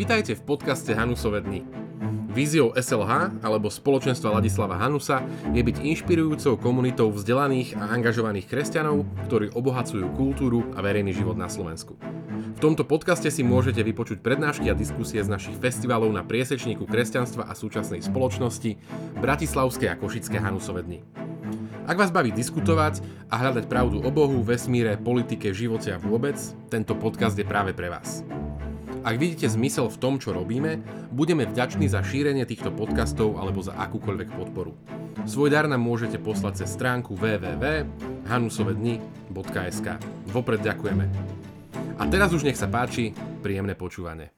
Vitajte v podcaste Hanusové dny. Víziou SLH alebo spoločenstva Ladislava Hanusa je byť inšpirujúcou komunitou vzdelaných a angažovaných kresťanov, ktorí obohacujú kultúru a verejný život na Slovensku. V tomto podcaste si môžete vypočuť prednášky a diskusie z našich festivalov na priesečníku kresťanstva a súčasnej spoločnosti Bratislavské a Košické Hanusové dny. Ak vás baví diskutovať a hľadať pravdu o Bohu, vesmíre, politike, živote a vôbec, tento podcast je práve pre vás. Ak vidíte zmysel v tom, čo robíme, budeme vďační za šírenie týchto podcastov alebo za akúkoľvek podporu. Svoj dar nám môžete poslať cez stránku www.hanusovedni.sk. Vopred ďakujeme. A teraz už nech sa páči, príjemné počúvanie.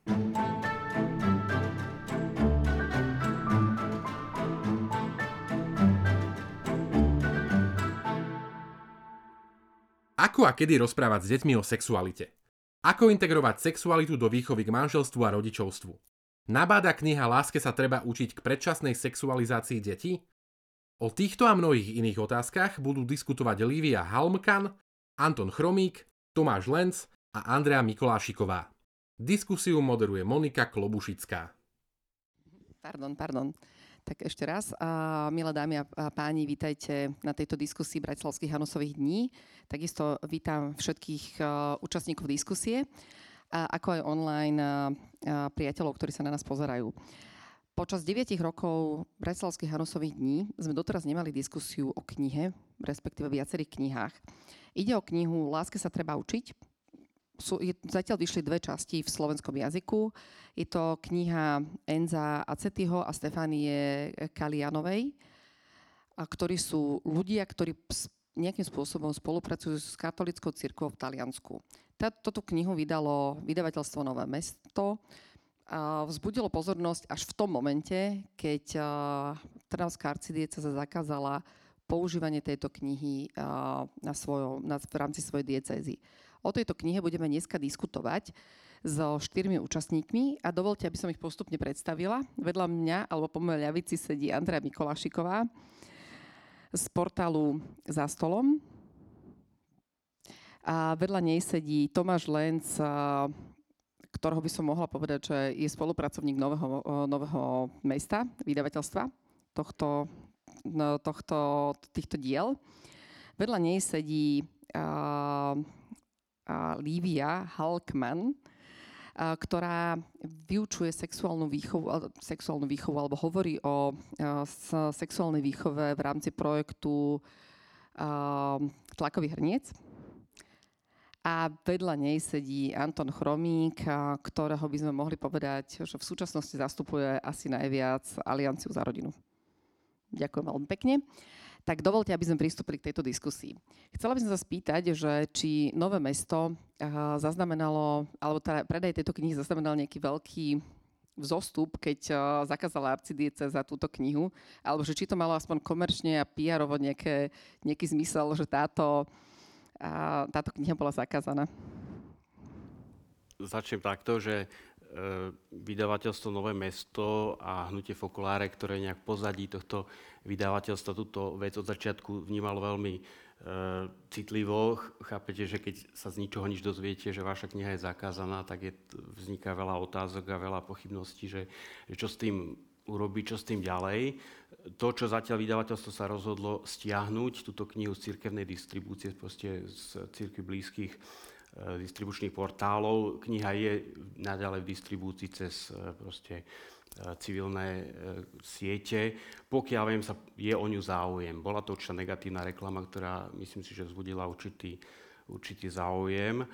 Ako a kedy rozprávať s deťmi o sexualite? Ako integrovať sexualitu do výchovy k manželstvu a rodičovstvu? Nabáda kniha Láske sa treba učiť k predčasnej sexualizácii detí? O týchto a mnohých iných otázkach budú diskutovať Lívia Halmkan, Anton Chromík, Tomáš Lenc a Andrea Mikolášiková. Diskusiu moderuje Monika Klobušická. Pardon, pardon. Tak ešte raz, uh, milé dámy a páni, vítajte na tejto diskusii Bratislavských Hanusových dní. Takisto vítam všetkých uh, účastníkov diskusie, ako aj online uh, priateľov, ktorí sa na nás pozerajú. Počas 9 rokov Bratislavských Hanusových dní sme doteraz nemali diskusiu o knihe, respektíve viacerých knihách. Ide o knihu Láske sa treba učiť, sú, je, zatiaľ vyšli dve časti v slovenskom jazyku. Je to kniha Enza Acetyho a Stefanie Kalianovej, a ktorí sú ľudia, ktorí nejakým spôsobom spolupracujú s katolickou cirkvou v Taliansku. Toto knihu vydalo vydavateľstvo Nové mesto. A vzbudilo pozornosť až v tom momente, keď Trnavská arcidieceza zakázala používanie tejto knihy na svojo, na, v rámci svojej diecézy. O tejto knihe budeme dneska diskutovať so štyrmi účastníkmi a dovolte, aby som ich postupne predstavila. Vedľa mňa, alebo po mojej ľavici sedí Andrea Mikolášiková z portálu Za stolom. A vedľa nej sedí Tomáš Lenc, ktorého by som mohla povedať, že je spolupracovník nového, nového mesta, vydavateľstva tohto, no, tohto, týchto diel. Vedľa nej sedí Lívia Halkman, ktorá vyučuje sexuálnu výchovu, sexuálnu výchovu alebo hovorí o sexuálnej výchove v rámci projektu Tlakový hrniec. A vedľa nej sedí Anton Chromík, ktorého by sme mohli povedať, že v súčasnosti zastupuje asi najviac Alianciu za rodinu. Ďakujem veľmi pekne. Tak dovolte, aby sme pristúpili k tejto diskusii. Chcela by som sa spýtať, že či Nové mesto zaznamenalo, alebo teda predaj tejto knihy zaznamenal nejaký veľký vzostup, keď uh, zakázala arcidiece za túto knihu, alebo že či to malo aspoň komerčne a pr nejaké, nejaký zmysel, že táto, uh, táto kniha bola zakázaná. Začnem takto, že vydavateľstvo Nové mesto a Hnutie Fokuláre, ktoré nejak pozadí tohto vydavateľstva túto vec od začiatku vnímalo veľmi e, citlivo. Chápete, že keď sa z ničoho nič dozviete, že vaša kniha je zakázaná, tak je, vzniká veľa otázok a veľa pochybností, že, že čo s tým urobiť, čo s tým ďalej. To, čo zatiaľ vydavateľstvo sa rozhodlo stiahnuť, túto knihu z cirkevnej distribúcie, z cirkvi blízkych distribučných portálov. Kniha je naďalej v distribúcii cez eh, proste eh, civilné siete. Pokiaľ viem, sa je o ňu záujem. Bola to určitá negatívna reklama, ktorá myslím si, že vzbudila určitý, určitý záujem.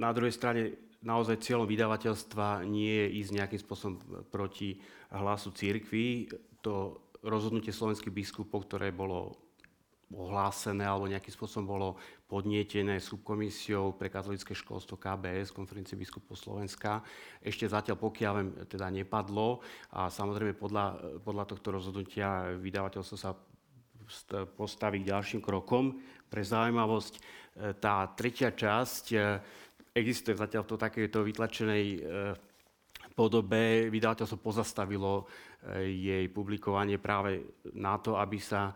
Na druhej strane naozaj cieľom vydavateľstva nie je ísť nejakým spôsobom proti hlasu církvy. To rozhodnutie slovenských biskupov, ktoré bolo ohlásené alebo nejakým spôsobom bolo podnietené subkomisiou pre katolické školstvo KBS, konferencie biskupov Slovenska. Ešte zatiaľ, pokiaľ viem, teda nepadlo a samozrejme podľa, podľa tohto rozhodnutia vydavateľstvo sa postaví ďalším krokom. Pre zaujímavosť, e, tá tretia časť e, existuje zatiaľ v to takejto vytlačenej e, podobe. Vydavateľstvo pozastavilo jej publikovanie práve na to, aby sa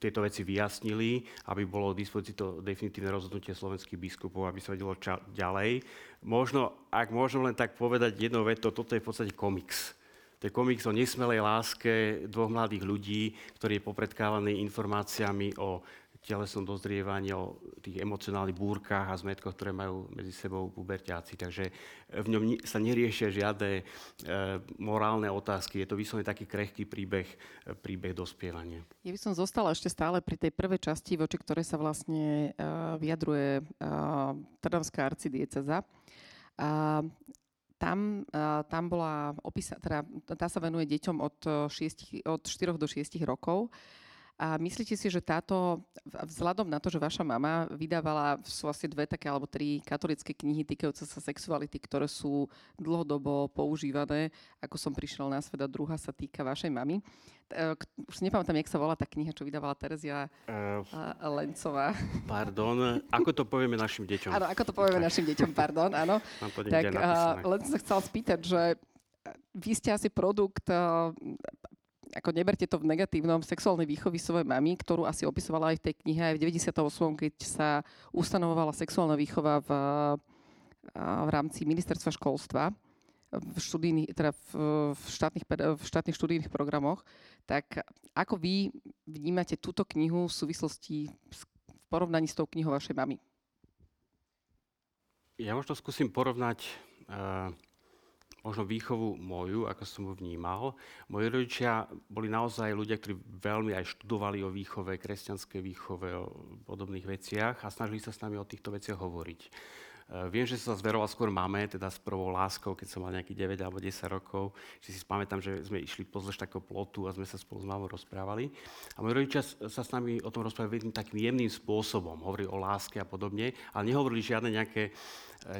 tieto veci vyjasnili, aby bolo k dispozícii to definitívne rozhodnutie slovenských biskupov, aby sa vedelo ča- ďalej. Možno, ak môžem len tak povedať jednou vetou, toto je v podstate komiks. To je komiks o nesmelej láske dvoch mladých ľudí, ktorý je popredkávaný informáciami o telesnom dozrievaní, o tých emocionálnych búrkach a zmetkoch, ktoré majú medzi sebou puberťáci. Takže v ňom sa neriešia žiadne e, morálne otázky. Je to vyslovene taký krehký príbeh, e, príbeh dospievania. Ja by som zostala ešte stále pri tej prvej časti, voči ktorej sa vlastne e, vyjadruje e, Trnavská arcidieceza. A tam, tam bola opísaná, teda tá sa venuje deťom od, 6, od 4 do 6 rokov. A myslíte si, že táto, vzhľadom na to, že vaša mama vydávala, sú asi dve také alebo tri katolické knihy týkajúce sa sexuality, ktoré sú dlhodobo používané, ako som prišiel na svet a druhá sa týka vašej mamy. E, už nepamätám, jak sa volá tá kniha, čo vydávala Terezia uh, Lencová. Pardon, ako to povieme našim deťom? Áno, ako to povieme tak. našim deťom, pardon, áno. tak len som sa chcela spýtať, že vy ste asi produkt ako neberte to v negatívnom, sexuálnej výchovy svojej mamy, ktorú asi opisovala aj v tej knihe aj v 98, keď sa ustanovovala sexuálna výchova v, v rámci ministerstva školstva v, študijných, teda v, v, štátnych, v štátnych študijných programoch, tak ako vy vnímate túto knihu v súvislosti v porovnaní s tou knihou vašej mamy? Ja možno skúsim porovnať možno výchovu moju, ako som ju vnímal. Moji rodičia boli naozaj ľudia, ktorí veľmi aj študovali o výchove, kresťanskej výchove, o podobných veciach a snažili sa s nami o týchto veciach hovoriť. E, viem, že sa zveroval skôr máme, teda s prvou láskou, keď som mal nejakých 9 alebo 10 rokov. Že si spamätám, že sme išli pozdĺž takého plotu a sme sa spolu s mamou rozprávali. A moji rodičia sa s nami o tom rozprávali takým jemným spôsobom. Hovorili o láske a podobne, ale nehovorili žiadne nejaké,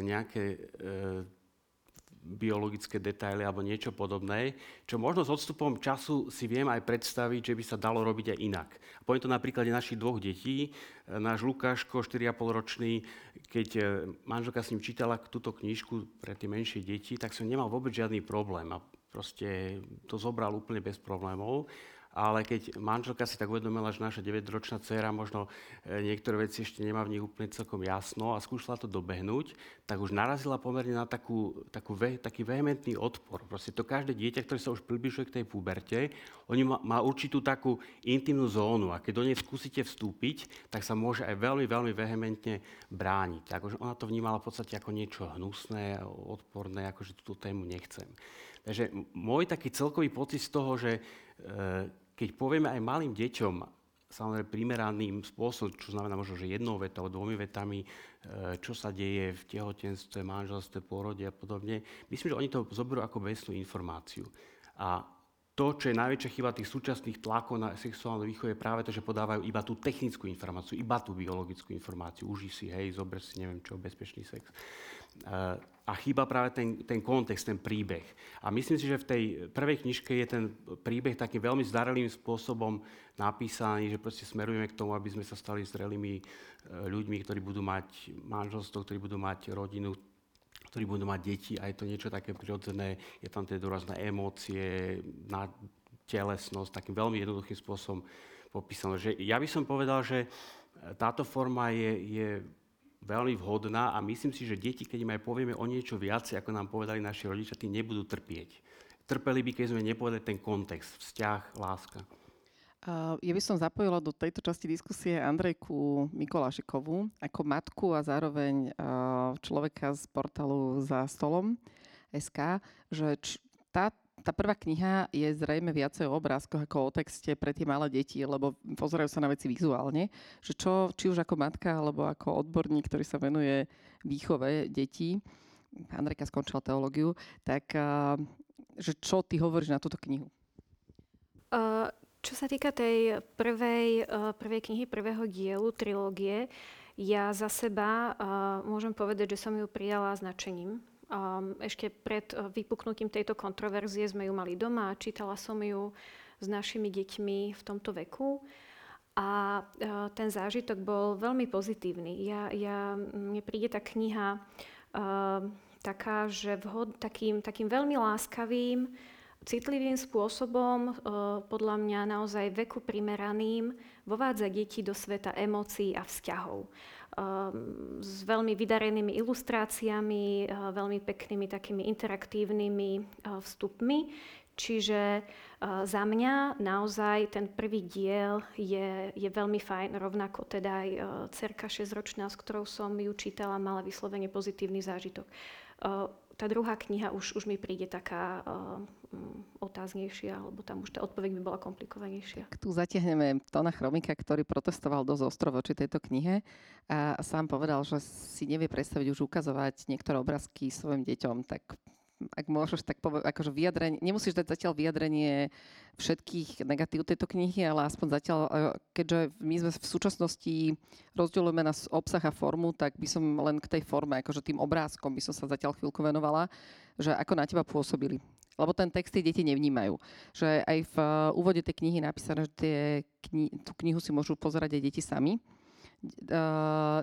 nejaké e, biologické detaily alebo niečo podobné, čo možno s odstupom času si viem aj predstaviť, že by sa dalo robiť aj inak. Poviem to na príklade našich dvoch detí. Náš Lukáško, 4,5 ročný, keď e, manželka s ním čítala túto knižku pre tie menšie deti, tak som nemal vôbec žiadny problém a proste to zobral úplne bez problémov ale keď manželka si tak uvedomila, že naša 9-ročná dcéra možno e, niektoré veci ešte nemá v nich úplne celkom jasno a skúšala to dobehnúť, tak už narazila pomerne na takú, takú taký vehementný odpor. Proste to každé dieťa, ktoré sa už približuje k tej puberte, oni má, má určitú takú intimnú zónu a keď do nej skúsite vstúpiť, tak sa môže aj veľmi, veľmi vehementne brániť. Akože ona to vnímala v podstate ako niečo hnusné, odporné, akože túto tému nechcem. Takže môj taký celkový pocit z toho, že e, keď povieme aj malým deťom, samozrejme primeraným spôsobom, čo znamená možno, že jednou vetou, dvomi vetami, e, čo sa deje v tehotenstve, manželstve, porode a podobne, myslím, že oni to zoberú ako besnú informáciu. A to, čo je najväčšia chyba tých súčasných tlakov na sexuálnu výchovu, je práve to, že podávajú iba tú technickú informáciu, iba tú biologickú informáciu. Uži si, hej, zober si, neviem čo, bezpečný sex. Uh, a chýba práve ten, ten kontext, ten príbeh. A myslím si, že v tej prvej knižke je ten príbeh takým veľmi zdarelým spôsobom napísaný, že proste smerujeme k tomu, aby sme sa stali zrelými e, ľuďmi, ktorí budú mať manželstvo, ktorí budú mať rodinu, ktorí budú mať deti a je to niečo také prirodzené, je tam tie dôraz emócie, na telesnosť, takým veľmi jednoduchým spôsobom popísané. Že ja by som povedal, že táto forma je, je veľmi vhodná a myslím si, že deti, keď im aj povieme o niečo viacej, ako nám povedali naši rodičia, tí nebudú trpieť. Trpeli by, keď sme nepovedali ten kontext, vzťah, láska. Ja by som zapojila do tejto časti diskusie Andrejku Mikolášikovú ako matku a zároveň človeka z portálu za stolom SK, že tá, tá prvá kniha je zrejme viacej o obrázkoch ako o texte pre tie malé deti, lebo pozerajú sa na veci vizuálne. Že čo, či už ako matka, alebo ako odborník, ktorý sa venuje výchove detí, Andrejka skončila teológiu, tak že čo ty hovoríš na túto knihu? Čo sa týka tej prvej, prvej knihy, prvého dielu, trilógie, ja za seba uh, môžem povedať, že som ju prijala značením ešte pred uh, vypuknutím tejto kontroverzie sme ju mali doma, čítala som ju s našimi deťmi v tomto veku a uh, ten zážitok bol veľmi pozitívny. Ja, ja, mne príde tá kniha uh, taká, že vhod, takým, takým veľmi láskavým, citlivým spôsobom, podľa mňa naozaj veku primeraným, vovádza deti do sveta emócií a vzťahov. Um, s veľmi vydarenými ilustráciami, uh, veľmi peknými takými interaktívnymi uh, vstupmi, Čiže uh, za mňa naozaj ten prvý diel je, je veľmi fajn, rovnako teda aj cerka 6-ročná, s ktorou som ju čítala, mala vyslovene pozitívny zážitok. Tá druhá kniha už, už mi príde taká uh, otáznejšia, alebo tam už tá odpoveď by bola komplikovanejšia. Tu zatiahneme Tona Chromika, ktorý protestoval dosť ostro voči tejto knihe a sám povedal, že si nevie predstaviť už ukazovať niektoré obrázky svojim deťom, tak ak môžeš, tak povedať, akože vyjadrenie, nemusíš dať zatiaľ vyjadrenie všetkých negatív tejto knihy, ale aspoň zatiaľ, e, keďže my sme v súčasnosti rozdielujeme na obsah a formu, tak by som len k tej forme, akože tým obrázkom by som sa zatiaľ chvíľku venovala, že ako na teba pôsobili. Lebo ten text tie deti nevnímajú. Že aj v e, úvode tej knihy napísané, že tie kni- tú knihu si môžu pozerať aj deti sami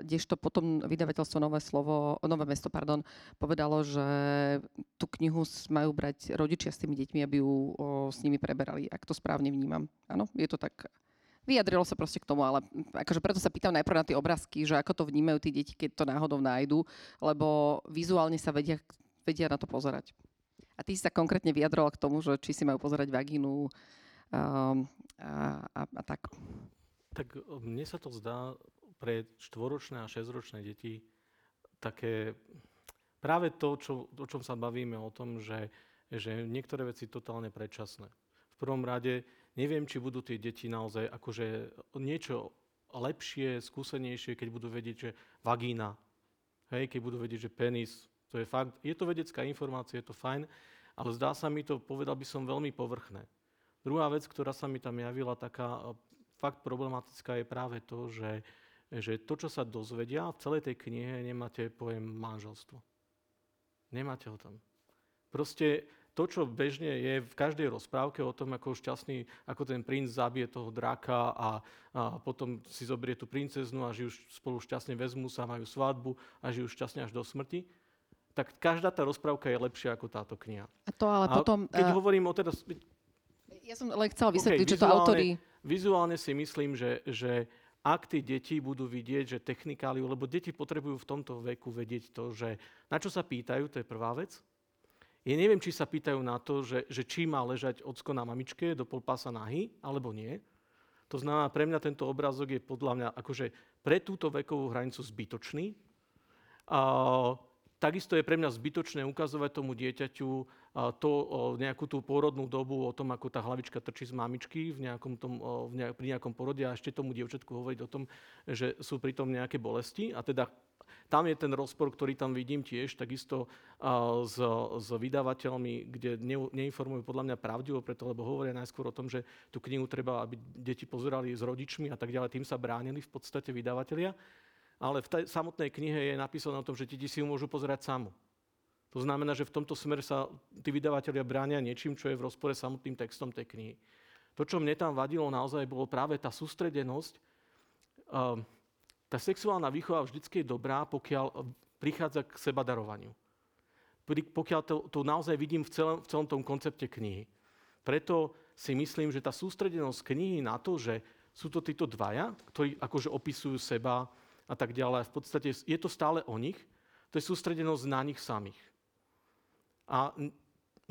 kdežto potom vydavateľstvo Nové slovo, Nové mesto pardon, povedalo, že tú knihu majú brať rodičia s tými deťmi, aby ju s nimi preberali, ak to správne vnímam. Áno, je to tak. Vyjadrilo sa proste k tomu, ale akože preto sa pýtam najprv na tie obrázky, že ako to vnímajú tí deti, keď to náhodou nájdu, lebo vizuálne sa vedia, vedia na to pozerať. A ty si sa konkrétne vyjadroval k tomu, že či si majú pozerať vagínu um, a, a, a tak. Tak mne sa to zdá pre štvoročné a šesťročné deti také práve to, čo, o čom sa bavíme, o tom, že, že niektoré veci totálne predčasné. V prvom rade neviem, či budú tie deti naozaj akože niečo lepšie, skúsenejšie, keď budú vedieť, že vagína, hej, keď budú vedieť, že penis, to je fakt, je to vedecká informácia, je to fajn, ale zdá sa mi to, povedal by som, veľmi povrchné. Druhá vec, ktorá sa mi tam javila taká fakt problematická, je práve to, že že to, čo sa dozvedia v celej tej knihe, nemáte pojem manželstvo. Nemáte ho tam. Proste to, čo bežne je v každej rozprávke o tom, ako šťastný, ako ten princ zabije toho draka a, a potom si zobrie tú princeznu a žijú spolu šťastne, vezmú sa, majú svadbu a žijú šťastne až do smrti, tak každá tá rozprávka je lepšia ako táto kniha. A to ale a potom... Keď uh, hovorím o teda... Ja som len chcela vysvetliť, okay, že to autory... Vizuálne si myslím, že, že ak tí deti budú vidieť, že technikáliu, lebo deti potrebujú v tomto veku vedieť to, že na čo sa pýtajú, to je prvá vec. Ja neviem, či sa pýtajú na to, že, že či má ležať ocko na mamičke do polpása nahy, alebo nie. To znamená, pre mňa tento obrázok je podľa mňa akože pre túto vekovú hranicu zbytočný. A, takisto je pre mňa zbytočné ukazovať tomu dieťaťu to, nejakú tú pôrodnú dobu, o tom, ako tá hlavička trčí z mamičky v nejakom tom, v nejak, pri nejakom porode a ešte tomu dievčatku hovoriť o tom, že sú pri tom nejaké bolesti. A teda tam je ten rozpor, ktorý tam vidím tiež, takisto s, s vydavateľmi, kde ne, neinformujú podľa mňa pravdivo, preto lebo hovoria najskôr o tom, že tú knihu treba, aby deti pozerali s rodičmi a tak ďalej. Tým sa bránili v podstate vydavatelia. Ale v tej samotnej knihe je napísané o tom, že deti si ju môžu pozerať samu. To znamená, že v tomto smere sa tí vydavatelia bránia niečím, čo je v rozpore s samotným textom tej knihy. To, čo mne tam vadilo naozaj, bolo práve tá sústredenosť. Ehm, tá sexuálna výchova vždycky je dobrá, pokiaľ prichádza k seba darovaniu. Pokiaľ to, to naozaj vidím v celom, v celom tom koncepte knihy. Preto si myslím, že tá sústredenosť knihy na to, že sú to títo dvaja, ktorí akože opisujú seba a tak ďalej, v podstate je to stále o nich, to je sústredenosť na nich samých. A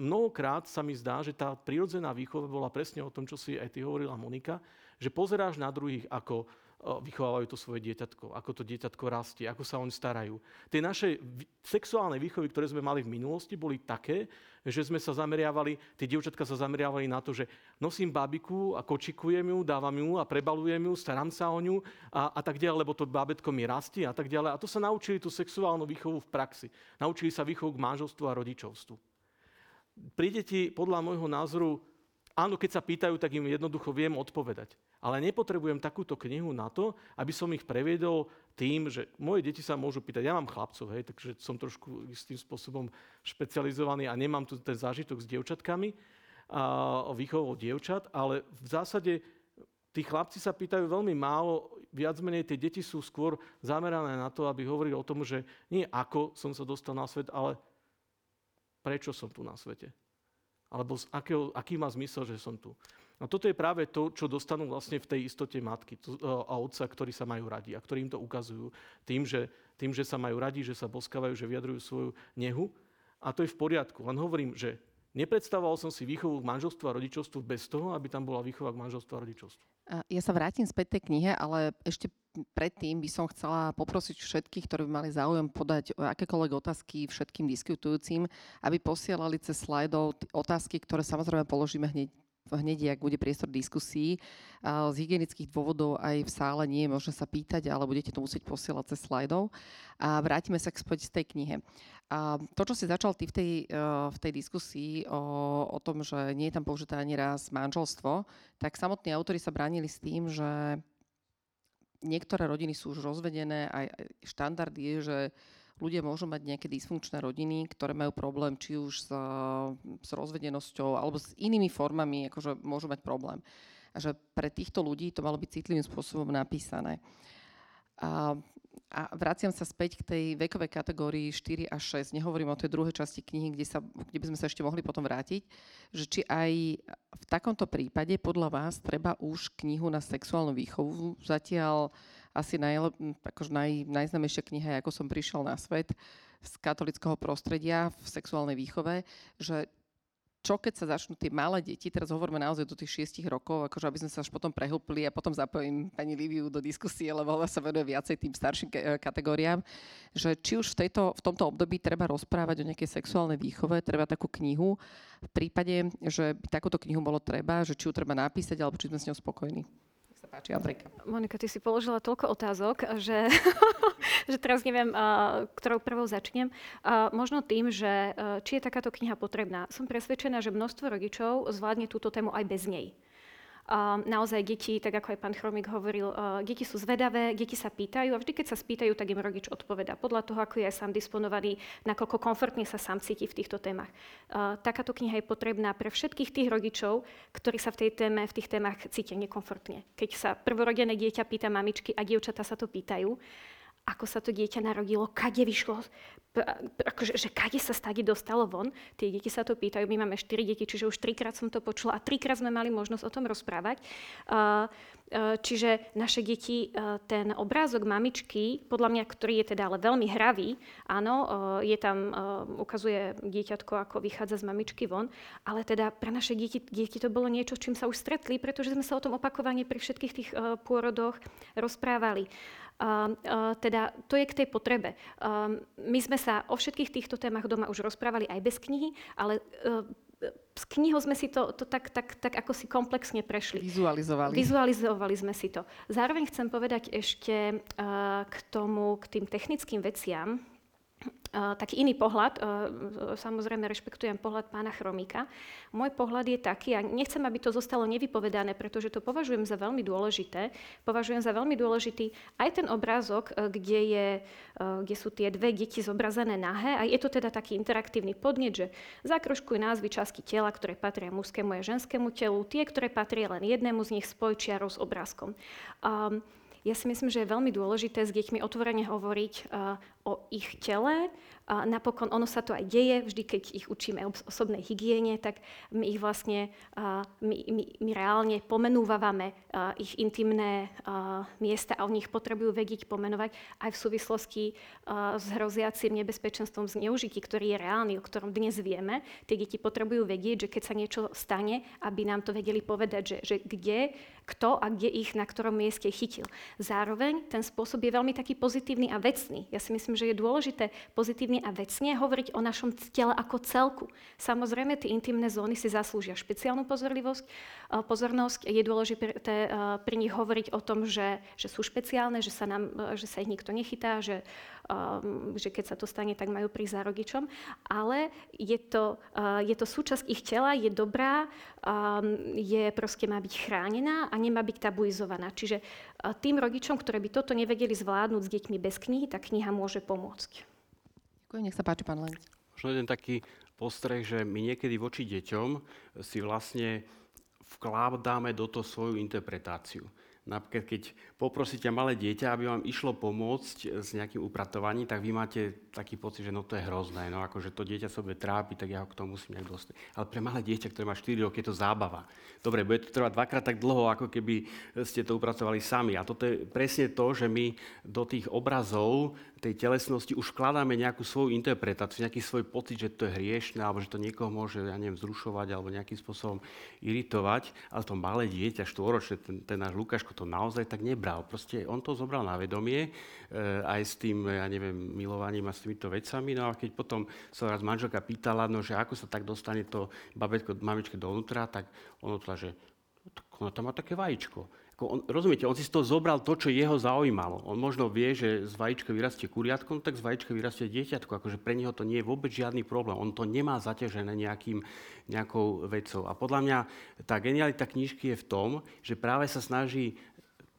mnohokrát sa mi zdá, že tá prirodzená výchova bola presne o tom, čo si aj ty hovorila Monika, že pozeráš na druhých, ako vychovávajú to svoje dieťatko, ako to dieťatko rastie, ako sa oni starajú. Tie naše sexuálne výchovy, ktoré sme mali v minulosti, boli také, že sme sa zameriavali, tie dievčatka sa zameriavali na to, že nosím babiku a kočikujem ju, dávam ju a prebalujem ju, starám sa o ňu a, a tak ďalej, lebo to bábetko mi rastie a tak ďalej. A to sa naučili tú sexuálnu výchovu v praxi. Naučili sa výchovu k manželstvu a rodičovstvu. Pri deti, podľa môjho názoru, áno, keď sa pýtajú, tak im jednoducho viem odpovedať. Ale nepotrebujem takúto knihu na to, aby som ich previedol tým, že moje deti sa môžu pýtať, ja mám chlapcov, hej, takže som trošku istým spôsobom špecializovaný a nemám tu ten zážitok s dievčatkami, a, výchovou dievčat, ale v zásade tí chlapci sa pýtajú veľmi málo, viac menej tie deti sú skôr zamerané na to, aby hovorili o tom, že nie ako som sa dostal na svet, ale prečo som tu na svete. Alebo z akého, aký má zmysel, že som tu. A toto je práve to, čo dostanú vlastne v tej istote matky a otca, ktorí sa majú radi a ktorí im to ukazujú tým, že, tým, že sa majú radi, že sa boskávajú, že vyjadrujú svoju nehu. A to je v poriadku. Len hovorím, že nepredstavoval som si výchovu k manželstvu a rodičovstvu bez toho, aby tam bola výchova k manželstvu a rodičovstvu. Ja sa vrátim späť tej knihe, ale ešte predtým by som chcela poprosiť všetkých, ktorí by mali záujem podať akékoľvek otázky všetkým diskutujúcim, aby posielali cez slajdov otázky, ktoré samozrejme položíme hneď hneď, ak bude priestor diskusí. Z hygienických dôvodov aj v sále nie je možné sa pýtať, ale budete to musieť posielať cez slajdov. A vrátime sa k späť z tej knihe. A to, čo si začal ty v tej, e, v tej diskusii o, o tom, že nie je tam použité ani raz manželstvo, tak samotní autori sa bránili s tým, že niektoré rodiny sú už rozvedené a štandard je, že ľudia môžu mať nejaké dysfunkčné rodiny, ktoré majú problém či už s, s rozvedenosťou alebo s inými formami, akože môžu mať problém. A že pre týchto ľudí to malo byť citlivým spôsobom napísané. A, a vraciam sa späť k tej vekovej kategórii 4 až 6. Nehovorím o tej druhej časti knihy, kde, sa, kde by sme sa ešte mohli potom vrátiť. Že či aj v takomto prípade podľa vás treba už knihu na sexuálnu výchovu. Zatiaľ asi najlep, akože naj, najznamejšia kniha Ako som prišiel na svet z katolického prostredia v sexuálnej výchove, že čo keď sa začnú tie malé deti, teraz hovoríme naozaj do tých šiestich rokov, akože aby sme sa až potom prehlpili a potom zapojím pani Liviu do diskusie, lebo ona sa venuje viacej tým starším kategóriám, že či už v, tejto, v tomto období treba rozprávať o nejakej sexuálnej výchove, treba takú knihu, v prípade, že by takúto knihu bolo treba, že či ju treba napísať, alebo či sme s ňou spokojní páči, Andrejka. Monika, ty si položila toľko otázok, že, že teraz neviem, ktorou prvou začnem. Možno tým, že uh, či je takáto kniha potrebná. Som presvedčená, že množstvo rodičov zvládne túto tému aj bez nej naozaj deti, tak ako aj pán Chromik hovoril, deti sú zvedavé, deti sa pýtajú a vždy, keď sa spýtajú, tak im rodič odpoveda podľa toho, ako je aj sám disponovaný, nakoľko komfortne sa sám cíti v týchto témach. Takáto kniha je potrebná pre všetkých tých rodičov, ktorí sa v tej téme, v tých témach cítia nekomfortne. Keď sa prvorodené dieťa pýta mamičky a dievčatá sa to pýtajú, ako sa to dieťa narodilo, kade vyšlo, akože, že kade sa stade dostalo von. Tie deti sa to pýtajú, my máme 4 deti, čiže už trikrát som to počula a trikrát sme mali možnosť o tom rozprávať. Čiže naše deti, ten obrázok mamičky, podľa mňa, ktorý je teda ale veľmi hravý, áno, je tam, ukazuje dieťatko, ako vychádza z mamičky von, ale teda pre naše deti, deti to bolo niečo, s čím sa už stretli, pretože sme sa o tom opakovane pri všetkých tých pôrodoch rozprávali. Teda to je k tej potrebe. My sme sa o všetkých týchto témach doma už rozprávali aj bez knihy, ale uh, s knihou sme si to, to tak, tak, tak ako si komplexne prešli. Vizualizovali. Vizualizovali sme si to. Zároveň chcem povedať ešte uh, k tomu, k tým technickým veciam, taký iný pohľad, samozrejme rešpektujem pohľad pána Chromika. Môj pohľad je taký, a nechcem, aby to zostalo nevypovedané, pretože to považujem za veľmi dôležité. Považujem za veľmi dôležitý aj ten obrázok, e, kde, je, kde sú tie dve deti zobrazené nahé a je to teda taký interaktívny podnet, že zakroškuj názvy časti tela, ktoré patria mužskému a ženskému telu, tie, ktoré patria len jednému z nich spojčiarov s obrázkom. Um, ja si myslím, že je veľmi dôležité s deťmi otvorene hovoriť uh, o ich tele, napokon ono sa to aj deje, vždy keď ich učíme o osobnej hygiene, tak my ich vlastne, my, my, my reálne pomenúvame ich intimné miesta a oni ich potrebujú vedieť pomenovať aj v súvislosti s hroziacim nebezpečenstvom zneužití, ktorý je reálny, o ktorom dnes vieme. Tie deti potrebujú vedieť, že keď sa niečo stane, aby nám to vedeli povedať, že, že kde, kto a kde ich na ktorom mieste chytil. Zároveň ten spôsob je veľmi taký pozitívny a vecný. Ja si myslím, že je dôležité pozitívne a vecne hovoriť o našom tele ako celku. Samozrejme, tie intimné zóny si zaslúžia špeciálnu pozorlivosť, e, pozornosť. Je dôležité e, pri nich hovoriť o tom, že, že sú špeciálne, že sa, nám, e, že sa ich nikto nechytá, že, že keď sa to stane, tak majú prísť za rodičom. Ale je to, je to súčasť ich tela, je dobrá, je proste má byť chránená a nemá byť tabuizovaná. Čiže tým rodičom, ktoré by toto nevedeli zvládnuť s deťmi bez knihy, tá kniha môže pomôcť. Ďakujem, nech sa páči, pán Lenc. Možno jeden taký postreh, že my niekedy voči deťom si vlastne vkladáme do toho svoju interpretáciu. Napríklad, keď poprosíte malé dieťa, aby vám išlo pomôcť s nejakým upratovaním, tak vy máte taký pocit, že no to je hrozné, no akože to dieťa sa bude trápiť, tak ja ho k tomu musím nejak dostať. Ale pre malé dieťa, ktoré má 4 roky, je to zábava. Dobre, bude to trvať dvakrát tak dlho, ako keby ste to upratovali sami. A toto je presne to, že my do tých obrazov tej telesnosti už vkladáme nejakú svoju interpretáciu, nejaký svoj pocit, že to je hriešne, alebo že to niekoho môže, ja neviem, vzrušovať alebo nejakým spôsobom iritovať. Ale to malé dieťa, štvoročné, ten, ten náš Lukáško to naozaj tak nebral. Proste on to zobral na vedomie, e, aj s tým, ja neviem, milovaním a s týmito vecami. No a keď potom sa raz manželka pýtala, no, že ako sa tak dostane to babetko, mamičke dovnútra, tak ono to, že ona tam má také vajíčko on, rozumiete, on si z toho zobral to, čo jeho zaujímalo. On možno vie, že z vajíčka vyrastie kuriatko, no tak z vajíčka vyrastie dieťatko. Akože pre neho to nie je vôbec žiadny problém. On to nemá zaťažené nejakým, nejakou vecou. A podľa mňa tá genialita knižky je v tom, že práve sa snaží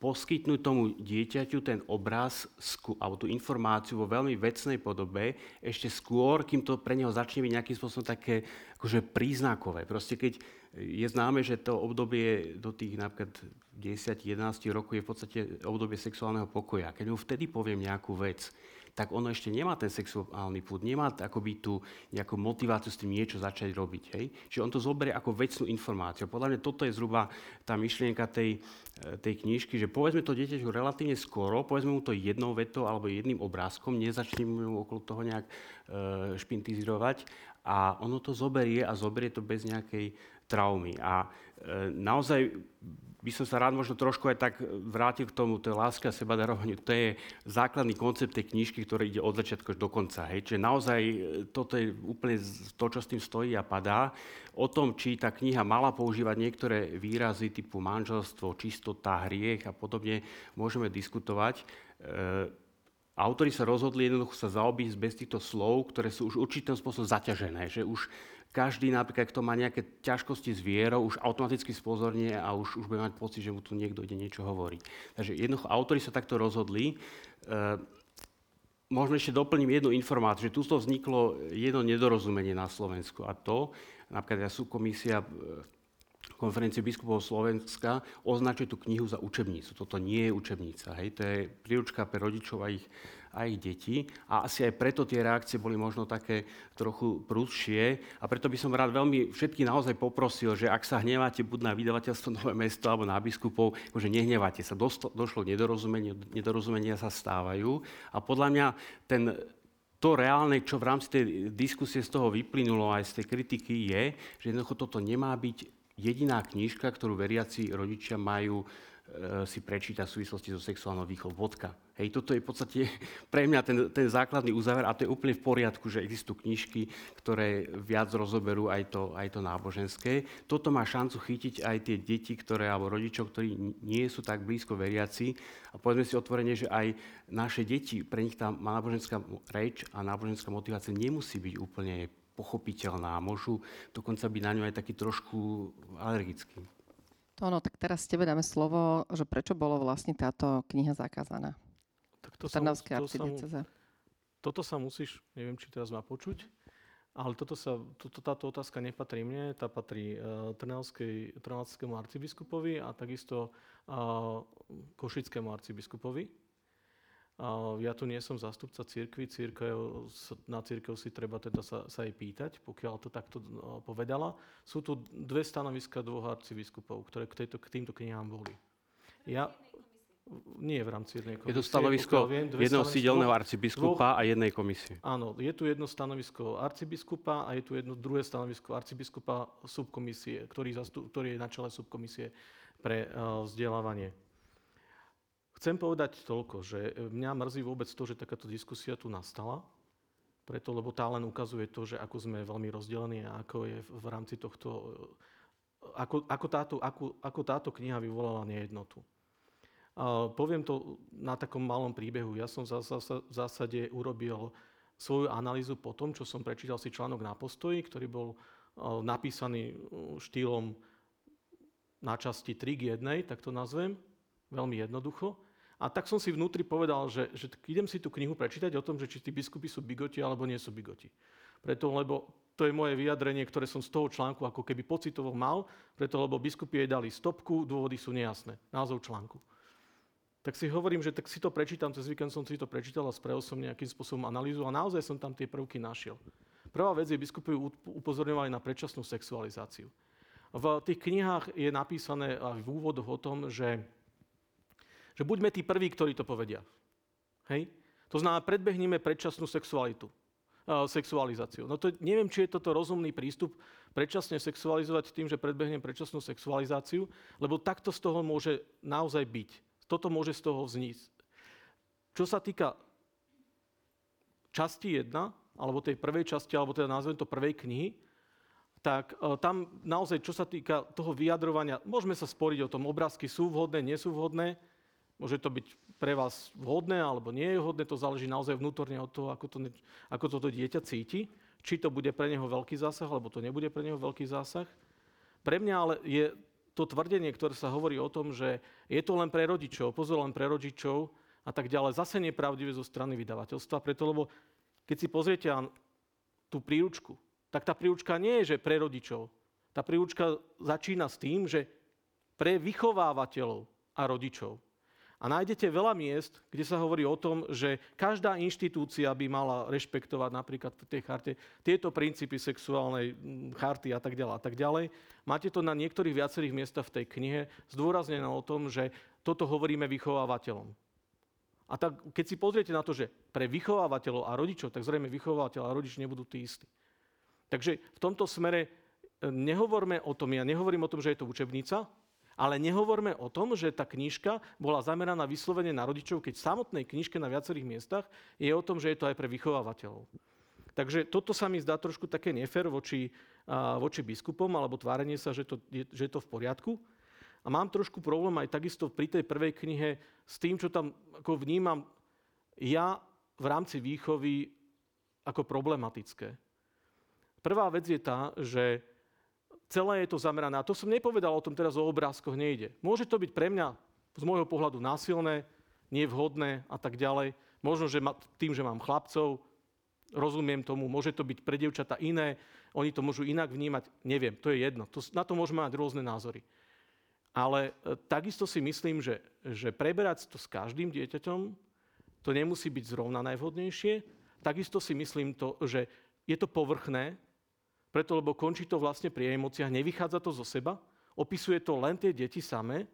poskytnúť tomu dieťaťu ten obraz alebo tú informáciu vo veľmi vecnej podobe ešte skôr, kým to pre neho začne byť nejakým spôsobom také akože príznakové. Proste keď je známe, že to obdobie do tých napríklad 10-11 rokov je v podstate obdobie sexuálneho pokoja. Keď mu vtedy poviem nejakú vec, tak ono ešte nemá ten sexuálny púd, nemá akoby tú nejakú motiváciu s tým niečo začať robiť. Hej? Čiže on to zoberie ako vecnú informáciu. Podľa mňa toto je zhruba tá myšlienka tej, e, tej knižky, že povedzme to dieťaťu relatívne skoro, povedzme mu to jednou vetou alebo jedným obrázkom, nezačneme mu okolo toho nejak e, a ono to zoberie a zoberie to bez nejakej traumy. A naozaj by som sa rád možno trošku aj tak vrátil k tomu, to je láska a seba darovanie, to je základný koncept tej knižky, ktorý ide od začiatku až do konca. Hej. Čiže naozaj e, toto je úplne to, čo s tým stojí a padá. O tom, či tá kniha mala používať niektoré výrazy typu manželstvo, čistota, hriech a podobne, môžeme diskutovať. E, Autori sa rozhodli jednoducho sa zaobísť bez týchto slov, ktoré sú už určitým spôsobom zaťažené, že už každý napríklad, kto má nejaké ťažkosti s vierou, už automaticky spozornie a už, už bude mať pocit, že mu tu niekto ide niečo hovoriť. Takže jednoducho autori sa takto rozhodli. E, možno ešte doplním jednu informáciu, že tu vzniklo jedno nedorozumenie na Slovensku a to, napríklad ja komisia konferencie biskupov Slovenska označuje tú knihu za učebnicu. Toto nie je učebnica. Hej? To je príručka pre rodičov a ich a ich detí. A asi aj preto tie reakcie boli možno také trochu prúdšie. A preto by som rád veľmi všetky naozaj poprosil, že ak sa hneváte buď na vydavateľstvo Nové mesto alebo na biskupov, že nehnevate sa. Došlo k nedorozumeniu, nedorozumenia sa stávajú. A podľa mňa ten to reálne, čo v rámci tej diskusie z toho vyplynulo aj z tej kritiky, je, že jednoducho toto nemá byť jediná knižka, ktorú veriaci rodičia majú si prečíta v súvislosti so sexuálnou výchovou. Vodka. Hej, toto je v podstate pre mňa ten, ten základný uzáver a to je úplne v poriadku, že existujú knižky, ktoré viac rozoberú aj to, aj to náboženské. Toto má šancu chytiť aj tie deti, ktoré, alebo rodičov, ktorí nie sú tak blízko veriaci. A povedzme si otvorene, že aj naše deti, pre nich tá náboženská reč a náboženská motivácia nemusí byť úplne pochopiteľná. Môžu dokonca byť na ňu aj taký trošku alergický. No, tak teraz tebe dáme slovo, že prečo bolo vlastne táto kniha zakázaná? Tak to sa, to sa, toto sa musíš, neviem, či teraz má počuť, ale toto sa, toto, táto otázka nepatrí mne, tá patrí uh, Trnavskému arcibiskupovi a takisto uh, Košickému arcibiskupovi. Ja tu nie som zástupca církvy, církev, na církev si treba teda sa, sa jej pýtať, pokiaľ to takto no, povedala. Sú tu dve stanoviska dvoch arcibiskupov, ktoré k, tejto, k týmto knihám boli. Ja, nie v rámci jednej komisie. Je to stanovisko viem, jedného sídelného arcibiskupa dvoch, a jednej komisie. Áno, je tu jedno stanovisko arcibiskupa a je tu jedno druhé stanovisko arcibiskupa subkomisie, ktorý, zastup, ktorý je na čele subkomisie pre uh, vzdelávanie. Chcem povedať toľko, že mňa mrzí vôbec to, že takáto diskusia tu nastala, preto, lebo tá len ukazuje to, že ako sme veľmi rozdelení a ako je v rámci tohto, ako, ako, táto, ako, ako táto kniha vyvolala nejednotu. A poviem to na takom malom príbehu. Ja som v zásade urobil svoju analýzu po tom, čo som prečítal si článok na postoji, ktorý bol napísaný štýlom na časti 3 k 1, tak to nazvem, veľmi jednoducho. A tak som si vnútri povedal, že, že idem si tú knihu prečítať o tom, že či tí biskupy sú bigoti alebo nie sú bigoti. Preto, lebo to je moje vyjadrenie, ktoré som z toho článku ako keby pocitovo mal, preto, lebo biskupy jej dali stopku, dôvody sú nejasné. Názov článku. tak si hovorím, že tak si to prečítam, cez víkend som si to prečítal a spravil som nejakým spôsobom analýzu a naozaj som tam tie prvky našiel. Prvá vec je, biskupi upozorňovali na predčasnú sexualizáciu. V tých knihách je napísané aj v úvodoch o tom, že, že buďme tí prví, ktorí to povedia. Hej? To znamená, predbehneme predčasnú sexualitu, uh, sexualizáciu. No to neviem, či je toto rozumný prístup predčasne sexualizovať tým, že predbehnem predčasnú sexualizáciu, lebo takto z toho môže naozaj byť. Toto môže z toho vznísť. Čo sa týka časti 1, alebo tej prvej časti, alebo teda nazvem to prvej knihy, tak e, tam naozaj, čo sa týka toho vyjadrovania, môžeme sa sporiť o tom, obrázky sú vhodné, nie sú vhodné. Môže to byť pre vás vhodné alebo nie je vhodné, to záleží naozaj vnútorne od toho, ako, to, ako toto dieťa cíti. Či to bude pre neho veľký zásah, alebo to nebude pre neho veľký zásah. Pre mňa ale je to tvrdenie, ktoré sa hovorí o tom, že je to len pre rodičov, pozor len pre rodičov a tak ďalej, zase nepravdivé zo strany vydavateľstva, preto lebo keď si pozriete tú príručku, tak tá príručka nie je, že pre rodičov. Tá príručka začína s tým, že pre vychovávateľov a rodičov. A nájdete veľa miest, kde sa hovorí o tom, že každá inštitúcia by mala rešpektovať napríklad v tej charte tieto princípy sexuálnej charty a tak ďalej a tak ďalej. Máte to na niektorých viacerých miestach v tej knihe zdôraznené o tom, že toto hovoríme vychovávateľom. A tak, keď si pozriete na to, že pre vychovávateľov a rodičov, tak zrejme vychovávateľ a rodič nebudú tí istí. Takže v tomto smere e, nehovorme o tom, ja nehovorím o tom, že je to učebnica, ale nehovorme o tom, že tá knižka bola zameraná vyslovene na rodičov, keď v samotnej knižke na viacerých miestach je o tom, že je to aj pre vychovávateľov. Takže toto sa mi zdá trošku také nefér voči, voči biskupom, alebo tvárenie sa, že, to, je, že je to v poriadku. A mám trošku problém aj takisto pri tej prvej knihe s tým, čo tam ako vnímam ja v rámci výchovy ako problematické. Prvá vec je tá, že celé je to zamerané. A to som nepovedal o tom teraz o obrázkoch, nejde. Môže to byť pre mňa z môjho pohľadu násilné, nevhodné a tak ďalej. Možno, že tým, že mám chlapcov, rozumiem tomu, môže to byť pre dievčata iné, oni to môžu inak vnímať, neviem, to je jedno. To, na to môžeme mať rôzne názory. Ale e, takisto si myslím, že, že preberať to s každým dieťaťom, to nemusí byť zrovna najvhodnejšie. Takisto si myslím to, že je to povrchné, preto, lebo končí to vlastne pri emóciách, nevychádza to zo seba, opisuje to len tie deti samé.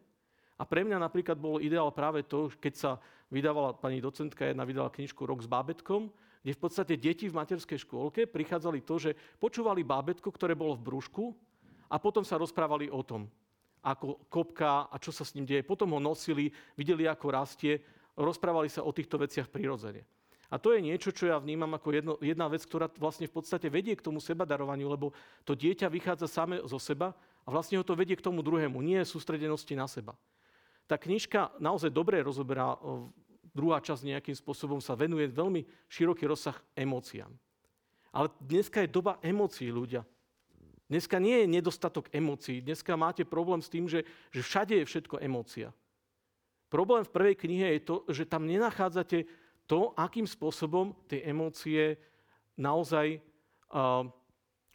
A pre mňa napríklad bolo ideál práve to, keď sa vydávala, pani docentka jedna vydala knižku Rok s bábetkom, kde v podstate deti v materskej škôlke prichádzali to, že počúvali bábetko, ktoré bolo v brúšku a potom sa rozprávali o tom, ako kopka a čo sa s ním deje. Potom ho nosili, videli, ako rastie, rozprávali sa o týchto veciach prirodzene. A to je niečo, čo ja vnímam ako jedno, jedna vec, ktorá vlastne v podstate vedie k tomu sebadarovaniu, lebo to dieťa vychádza same zo seba a vlastne ho to vedie k tomu druhému, nie sústredenosti na seba. Tá knižka naozaj dobre rozoberá, druhá časť nejakým spôsobom sa venuje veľmi široký rozsah emóciám. Ale dneska je doba emócií ľudia. Dneska nie je nedostatok emócií. Dneska máte problém s tým, že, že všade je všetko emócia. Problém v prvej knihe je to, že tam nenachádzate to, akým spôsobom tie emócie naozaj uh,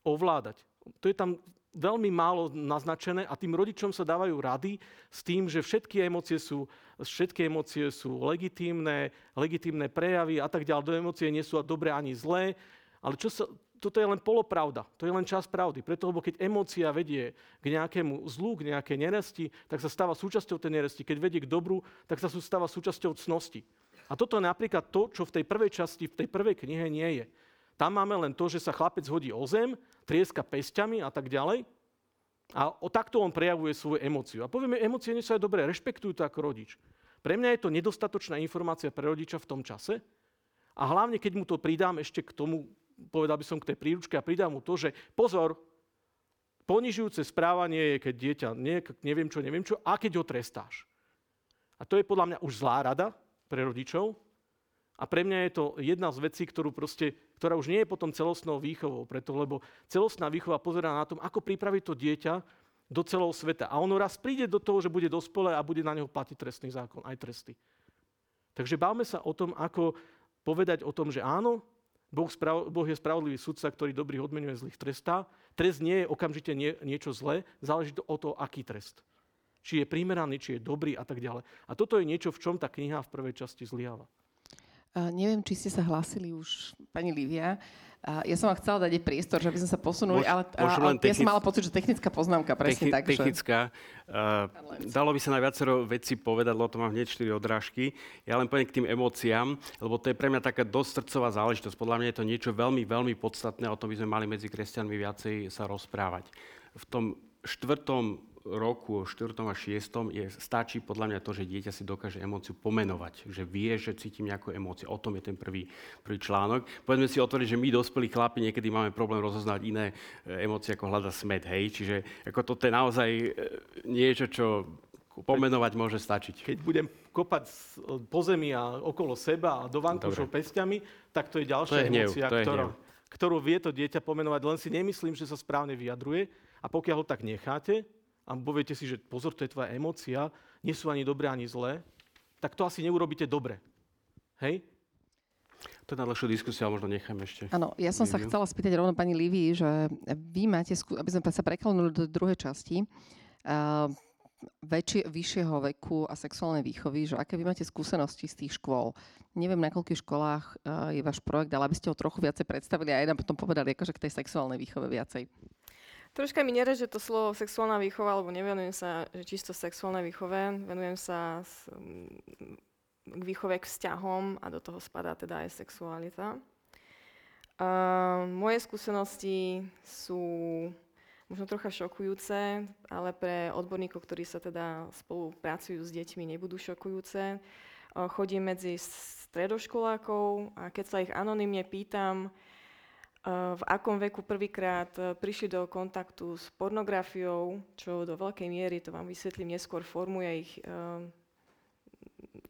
ovládať. To je tam veľmi málo naznačené a tým rodičom sa dávajú rady s tým, že všetky emócie sú, všetky emócie sú legitímne, legitímne prejavy a tak ďalej. Do emócie nie sú dobré ani zlé, ale čo sa, toto je len polopravda, to je len čas pravdy. Preto, lebo keď emócia vedie k nejakému zlu, k nejakej neresti, tak sa stáva súčasťou tej neresti. Keď vedie k dobru, tak sa stáva súčasťou cnosti. A toto je napríklad to, čo v tej prvej časti, v tej prvej knihe nie je. Tam máme len to, že sa chlapec hodí o zem, trieska pesťami a tak ďalej. A o takto on prejavuje svoju emóciu. A povieme, emócie nie sú aj dobré, rešpektujú to ako rodič. Pre mňa je to nedostatočná informácia pre rodiča v tom čase. A hlavne, keď mu to pridám ešte k tomu, povedal by som k tej príručke a pridám mu to, že pozor, ponižujúce správanie je, keď dieťa nie, neviem čo, neviem čo, a keď ho trestáš. A to je podľa mňa už zlá rada, pre rodičov. A pre mňa je to jedna z vecí, ktorú proste, ktorá už nie je potom celostnou výchovou, preto, lebo celostná výchova pozerá na tom, ako pripraviť to dieťa do celého sveta. A ono raz príde do toho, že bude dospelé a bude na neho platiť trestný zákon, aj tresty. Takže bavme sa o tom, ako povedať o tom, že áno, boh, sprav, boh je spravodlivý sudca, ktorý dobrých odmenuje, zlých trestá. Trest nie je okamžite nie, niečo zlé, záleží to o to, aký trest. Či je primeraný, či je dobrý a tak ďalej. A toto je niečo, v čom tá kniha v prvej časti zlyháva. Uh, neviem, či ste sa hlásili už, pani Livia. Uh, ja som vám chcela dať priestor, že by sme sa posunuli, ale uh, technic... ja som mala pocit, že technická poznámka, presne Techni- tak. Technická. Že... Uh, dalo by sa na viacero veci povedať, lebo to mám hneď 4 odrážky. Ja len poviem k tým emóciám, lebo to je pre mňa taká dosť srdcová záležitosť. Podľa mňa je to niečo veľmi, veľmi podstatné, o tom by sme mali medzi kresťanmi viacej sa rozprávať. V tom štvrtom roku, 4. a 6. Je, stačí podľa mňa to, že dieťa si dokáže emóciu pomenovať, že vie, že cítim nejakú emóciu. O tom je ten prvý, prvý článok. Povedzme si otvoriť, že my dospelí chlapi niekedy máme problém rozoznať iné e, emócie ako hľada smet, hej. Čiže ako toto je naozaj e, niečo, čo pomenovať môže stačiť. Keď budem kopať po zemi a okolo seba a do vankúšov pestiami, tak to je ďalšia to je hnev, emócia, to je ktorá, ktorú vie to dieťa pomenovať. Len si nemyslím, že sa správne vyjadruje. A pokiaľ ho tak necháte, a poviete si, že pozor, to je tvoja emócia, nie sú ani dobré, ani zlé, tak to asi neurobíte dobre. Hej? To je na dlhšiu diskusiu, ale možno nechám ešte. Áno, ja som sa chcela spýtať rovno pani Livy, že vy máte, aby sme sa preklenuli do druhej časti, uh, väčšie, vyššieho veku a sexuálnej výchovy, že aké vy máte skúsenosti z tých škôl. Neviem, na koľkých školách uh, je váš projekt, ale aby ste ho trochu viacej predstavili a aj nám potom povedali akože k tej sexuálnej výchove viacej. Troška mi nereže to slovo sexuálna výchova, lebo nevenujem sa že čisto sexuálnej výchove, venujem sa s, mm, k výchove k vzťahom a do toho spadá teda aj sexualita. Uh, moje skúsenosti sú možno trocha šokujúce, ale pre odborníkov, ktorí sa teda spolupracujú s deťmi, nebudú šokujúce. Uh, chodím medzi stredoškolákov a keď sa ich anonymne pýtam, v akom veku prvýkrát e, prišli do kontaktu s pornografiou, čo do veľkej miery, to vám vysvetlím neskôr, formuje ich, e,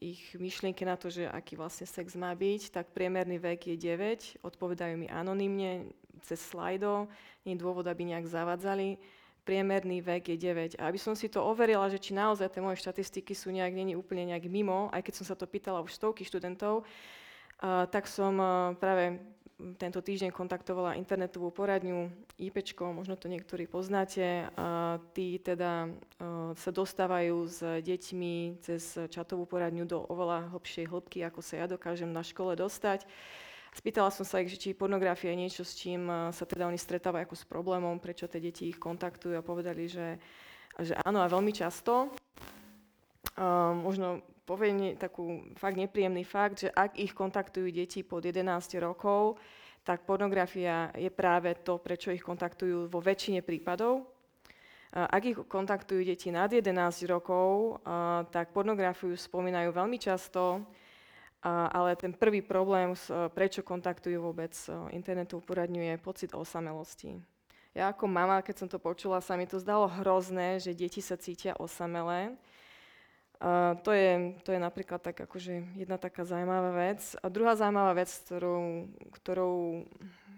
ich myšlienky na to, že aký vlastne sex má byť, tak priemerný vek je 9, odpovedajú mi anonymne cez slajdo, nie je dôvod, aby nejak zavadzali. Priemerný vek je 9. A aby som si to overila, že či naozaj tie moje štatistiky sú nejak, není úplne nejak mimo, aj keď som sa to pýtala už stovky študentov, tak som práve tento týždeň kontaktovala internetovú poradňu IPčko, možno to niektorí poznáte. Tí teda sa dostávajú s deťmi cez čatovú poradňu do oveľa hlbšej hĺbky, ako sa ja dokážem na škole dostať. Spýtala som sa ich, či pornografia je niečo, s čím sa teda oni stretávajú ako s problémom, prečo tie deti ich kontaktujú a povedali, že, že áno a veľmi často. Uh, možno poviem takú fakt nepríjemný fakt, že ak ich kontaktujú deti pod 11 rokov, tak pornografia je práve to, prečo ich kontaktujú vo väčšine prípadov. Ak ich kontaktujú deti nad 11 rokov, tak pornografiu spomínajú veľmi často, ale ten prvý problém, prečo kontaktujú vôbec internetovú poradňu, je pocit osamelosti. Ja ako mama, keď som to počula, sa mi to zdalo hrozné, že deti sa cítia osamelé. A to, je, to je napríklad tak akože jedna taká zaujímavá vec. A druhá zaujímavá vec, ktorou, ktorou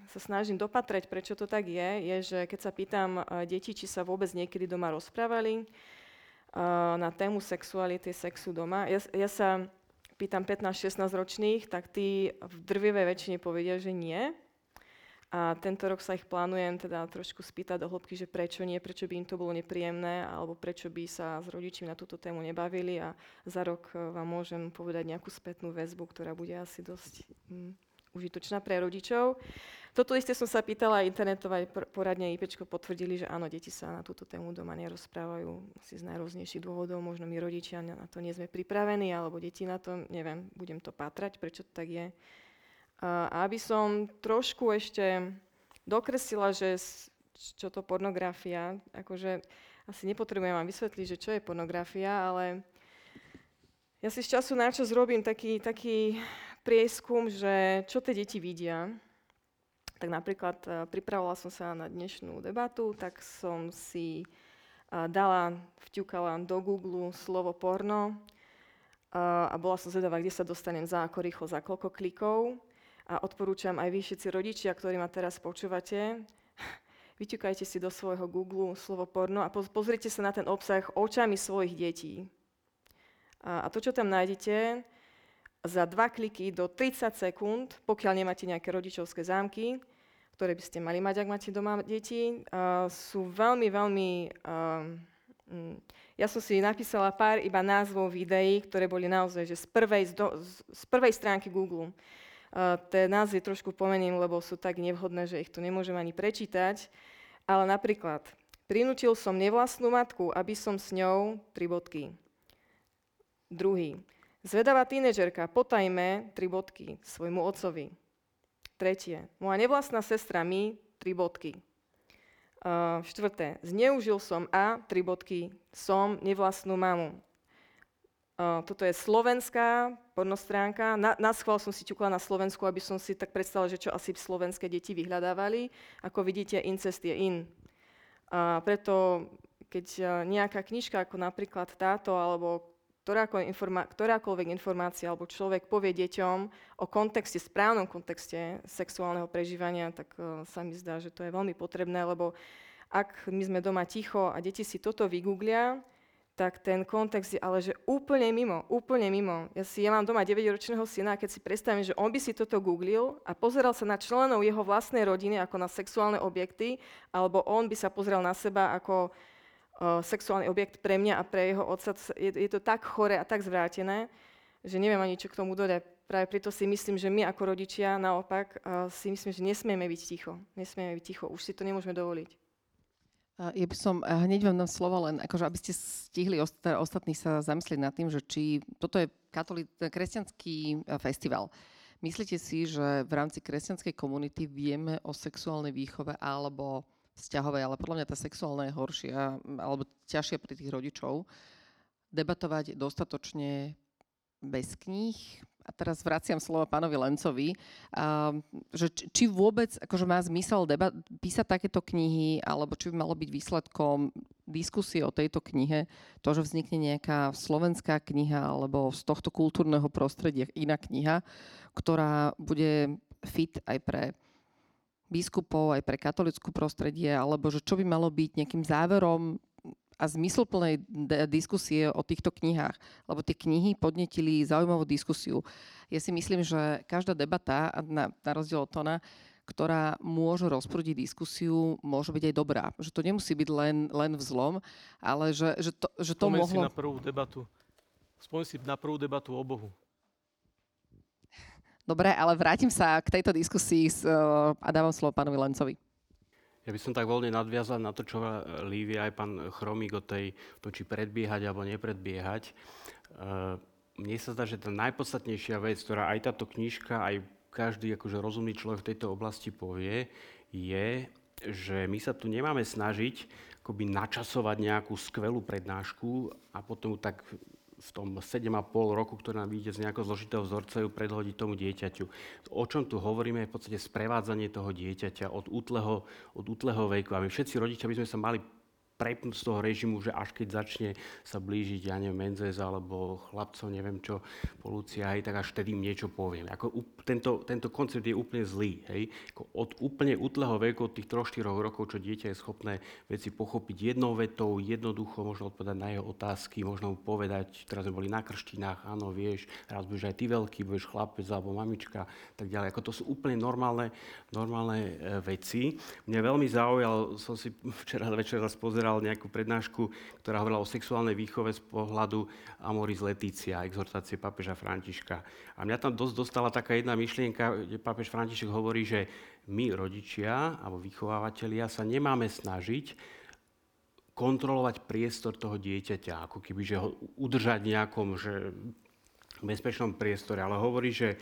sa snažím dopatrať, prečo to tak je, je, že keď sa pýtam detí, či sa vôbec niekedy doma rozprávali na tému sexuality, sexu doma, ja, ja sa pýtam 15-16 ročných, tak tí v drvivej väčšine povedia, že nie. A tento rok sa ich plánujem teda trošku spýtať do hĺbky, že prečo nie, prečo by im to bolo nepríjemné, alebo prečo by sa s rodičmi na túto tému nebavili a za rok e, vám môžem povedať nejakú spätnú väzbu, ktorá bude asi dosť um, užitočná pre rodičov. Toto isté som sa pýtala aj internetová poradne IPčko potvrdili, že áno, deti sa na túto tému doma nerozprávajú asi z najrôznejších dôvodov, možno my rodičia na to nie sme pripravení, alebo deti na to, neviem, budem to pátrať, prečo to tak je. A aby som trošku ešte dokresila, že čo to pornografia, akože asi nepotrebujem vám vysvetliť, že čo je pornografia, ale ja si z času na čas robím taký, taký prieskum, že čo tie deti vidia. Tak napríklad e, pripravovala som sa na dnešnú debatu, tak som si e, dala, vťukala do Google slovo porno a bola som zvedavá, kde sa dostanem za ako rýchlo, za koľko klikov. A odporúčam aj vy všetci rodičia, ktorí ma teraz počúvate, vyťukajte si do svojho Google slovo porno a pozrite sa na ten obsah očami svojich detí. A, to, čo tam nájdete, za dva kliky do 30 sekúnd, pokiaľ nemáte nejaké rodičovské zámky, ktoré by ste mali mať, ak máte doma deti, sú veľmi, veľmi. Ja som si napísala pár iba názvov videí, ktoré boli naozaj že z, prvej, z, do, z prvej stránky Google. Tie názvy trošku pomením, lebo sú tak nevhodné, že ich tu nemôžem ani prečítať. Ale napríklad, prinútil som nevlastnú matku, aby som s ňou, tri bodky. Druhý, zvedavá tínežerka, potajme, tri bodky, svojmu otcovi. Tretie, moja nevlastná sestra mi, tri bodky. Uh, štvrté, zneužil som a, tri bodky, som nevlastnú mamu. Toto je slovenská pornostránka. Na, na schvál som si ťukla na Slovensku, aby som si tak predstavila, že čo asi slovenské deti vyhľadávali. Ako vidíte, incest je in. A preto, keď nejaká knižka ako napríklad táto, alebo ktorákoľvek, informa- ktorákoľvek informácia, alebo človek povie deťom o kontexte, správnom kontexte sexuálneho prežívania, tak uh, sa mi zdá, že to je veľmi potrebné, lebo ak my sme doma ticho a deti si toto vygooglia, tak ten kontext je ale že úplne mimo, úplne mimo. Ja, si, ja mám doma 9-ročného syna a keď si predstavím, že on by si toto googlil a pozeral sa na členov jeho vlastnej rodiny ako na sexuálne objekty, alebo on by sa pozrel na seba ako uh, sexuálny objekt pre mňa a pre jeho otca, je, je to tak chore a tak zvrátené, že neviem ani čo k tomu dodať. Práve preto si myslím, že my ako rodičia naopak si myslím, že nesmieme byť ticho. Nesmieme byť ticho, už si to nemôžeme dovoliť. Ja by som hneď vám dám slovo len, akože aby ste stihli teda ostatní sa zamyslieť nad tým, že či toto je katoli- kresťanský e, festival. Myslíte si, že v rámci kresťanskej komunity vieme o sexuálnej výchove alebo vzťahovej, ale podľa mňa tá sexuálna je horšia alebo ťažšia pri tých rodičov, debatovať dostatočne bez kníh, a teraz vraciam slovo pánovi Lencovi, uh, že či vôbec akože má zmysel deba- písať takéto knihy, alebo či by malo byť výsledkom diskusie o tejto knihe, to, že vznikne nejaká slovenská kniha alebo z tohto kultúrneho prostredia iná kniha, ktorá bude fit aj pre biskupov, aj pre katolickú prostredie, alebo že čo by malo byť nejakým záverom a zmysluplnej diskusie o týchto knihách, lebo tie knihy podnetili zaujímavú diskusiu. Ja si myslím, že každá debata, na, na rozdiel od Tona, ktorá môže rozprúdiť diskusiu, môže byť aj dobrá. Že to nemusí byť len, len vzlom, ale že, že to, že to Spomeň mohlo... si na prvú debatu. Spomeň si na prvú debatu o Bohu. Dobre, ale vrátim sa k tejto diskusii a dávam slovo pánovi Lencovi. Ja by som tak voľne nadviazal na to, čo Lívia aj pán Chromík o tej, to, či predbiehať alebo nepredbiehať. E, mne sa zdá, že tá najpodstatnejšia vec, ktorá aj táto knižka, aj každý akože rozumný človek v tejto oblasti povie, je, že my sa tu nemáme snažiť akoby načasovať nejakú skvelú prednášku a potom tak v tom 7,5 roku, ktoré nám vyjde z nejakého zložitého vzorca, ju predhodiť tomu dieťaťu. O čom tu hovoríme je v podstate sprevádzanie toho dieťaťa od útleho, od útleho veku. A my všetci rodičia by sme sa mali prepnúť z toho režimu, že až keď začne sa blížiť, ja neviem, Menzes alebo chlapcov, neviem čo, polúcia, hej, tak až vtedy im niečo poviem. Ako, tento, tento koncept je úplne zlý. Hej. Ako od úplne útleho veku, od tých 3-4 rokov, čo dieťa je schopné veci pochopiť jednou vetou, jednoducho, možno odpovedať na jeho otázky, možno mu povedať, teraz sme boli na krštinách, áno, vieš, raz budeš aj ty veľký, budeš chlapec alebo mamička, tak ďalej. Ako to sú úplne normálne, normálne e, veci. Mňa veľmi zaujal, som si včera večer raz pozeral, pozeral nejakú prednášku, ktorá hovorila o sexuálnej výchove z pohľadu Amoris Letícia, exhortácie pápeža Františka. A mňa tam dosť dostala taká jedna myšlienka, kde pápež František hovorí, že my, rodičia alebo vychovávateľia, sa nemáme snažiť kontrolovať priestor toho dieťaťa, ako keby že ho udržať nejakom že bezpečnom priestore, ale hovorí, že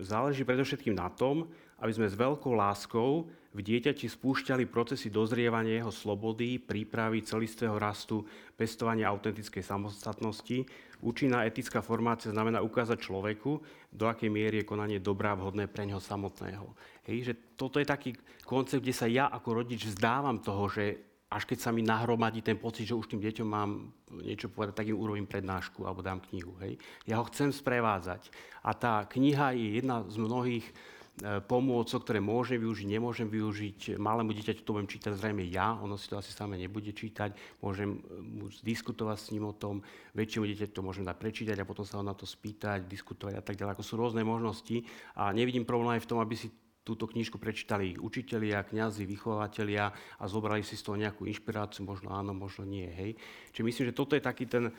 záleží predovšetkým na tom, aby sme s veľkou láskou v dieťati spúšťali procesy dozrievania jeho slobody, prípravy celistvého rastu, pestovania autentickej samostatnosti. Účinná etická formácia znamená ukázať človeku, do akej miery je konanie dobrá vhodné pre neho samotného. Hej, že toto je taký koncept, kde sa ja ako rodič vzdávam toho, že až keď sa mi nahromadí ten pocit, že už tým deťom mám niečo povedať, tak im urobím prednášku alebo dám knihu. Hej. Ja ho chcem sprevádzať. A tá kniha je jedna z mnohých E, pomôcok, ktoré môžem využiť, nemôžem využiť. Malému dieťaťu to budem čítať zrejme ja, ono si to asi samé nebude čítať. Môžem e, diskutovať s ním o tom, väčšiemu dieťaťu to môžem dať prečítať a potom sa ho na to spýtať, diskutovať a tak ďalej. Ako sú rôzne možnosti a nevidím problém aj v tom, aby si túto knižku prečítali učitelia, kňazi, vychovateľia a zobrali si z toho nejakú inšpiráciu, možno áno, možno nie. Hej. Čiže myslím, že toto je taký ten e,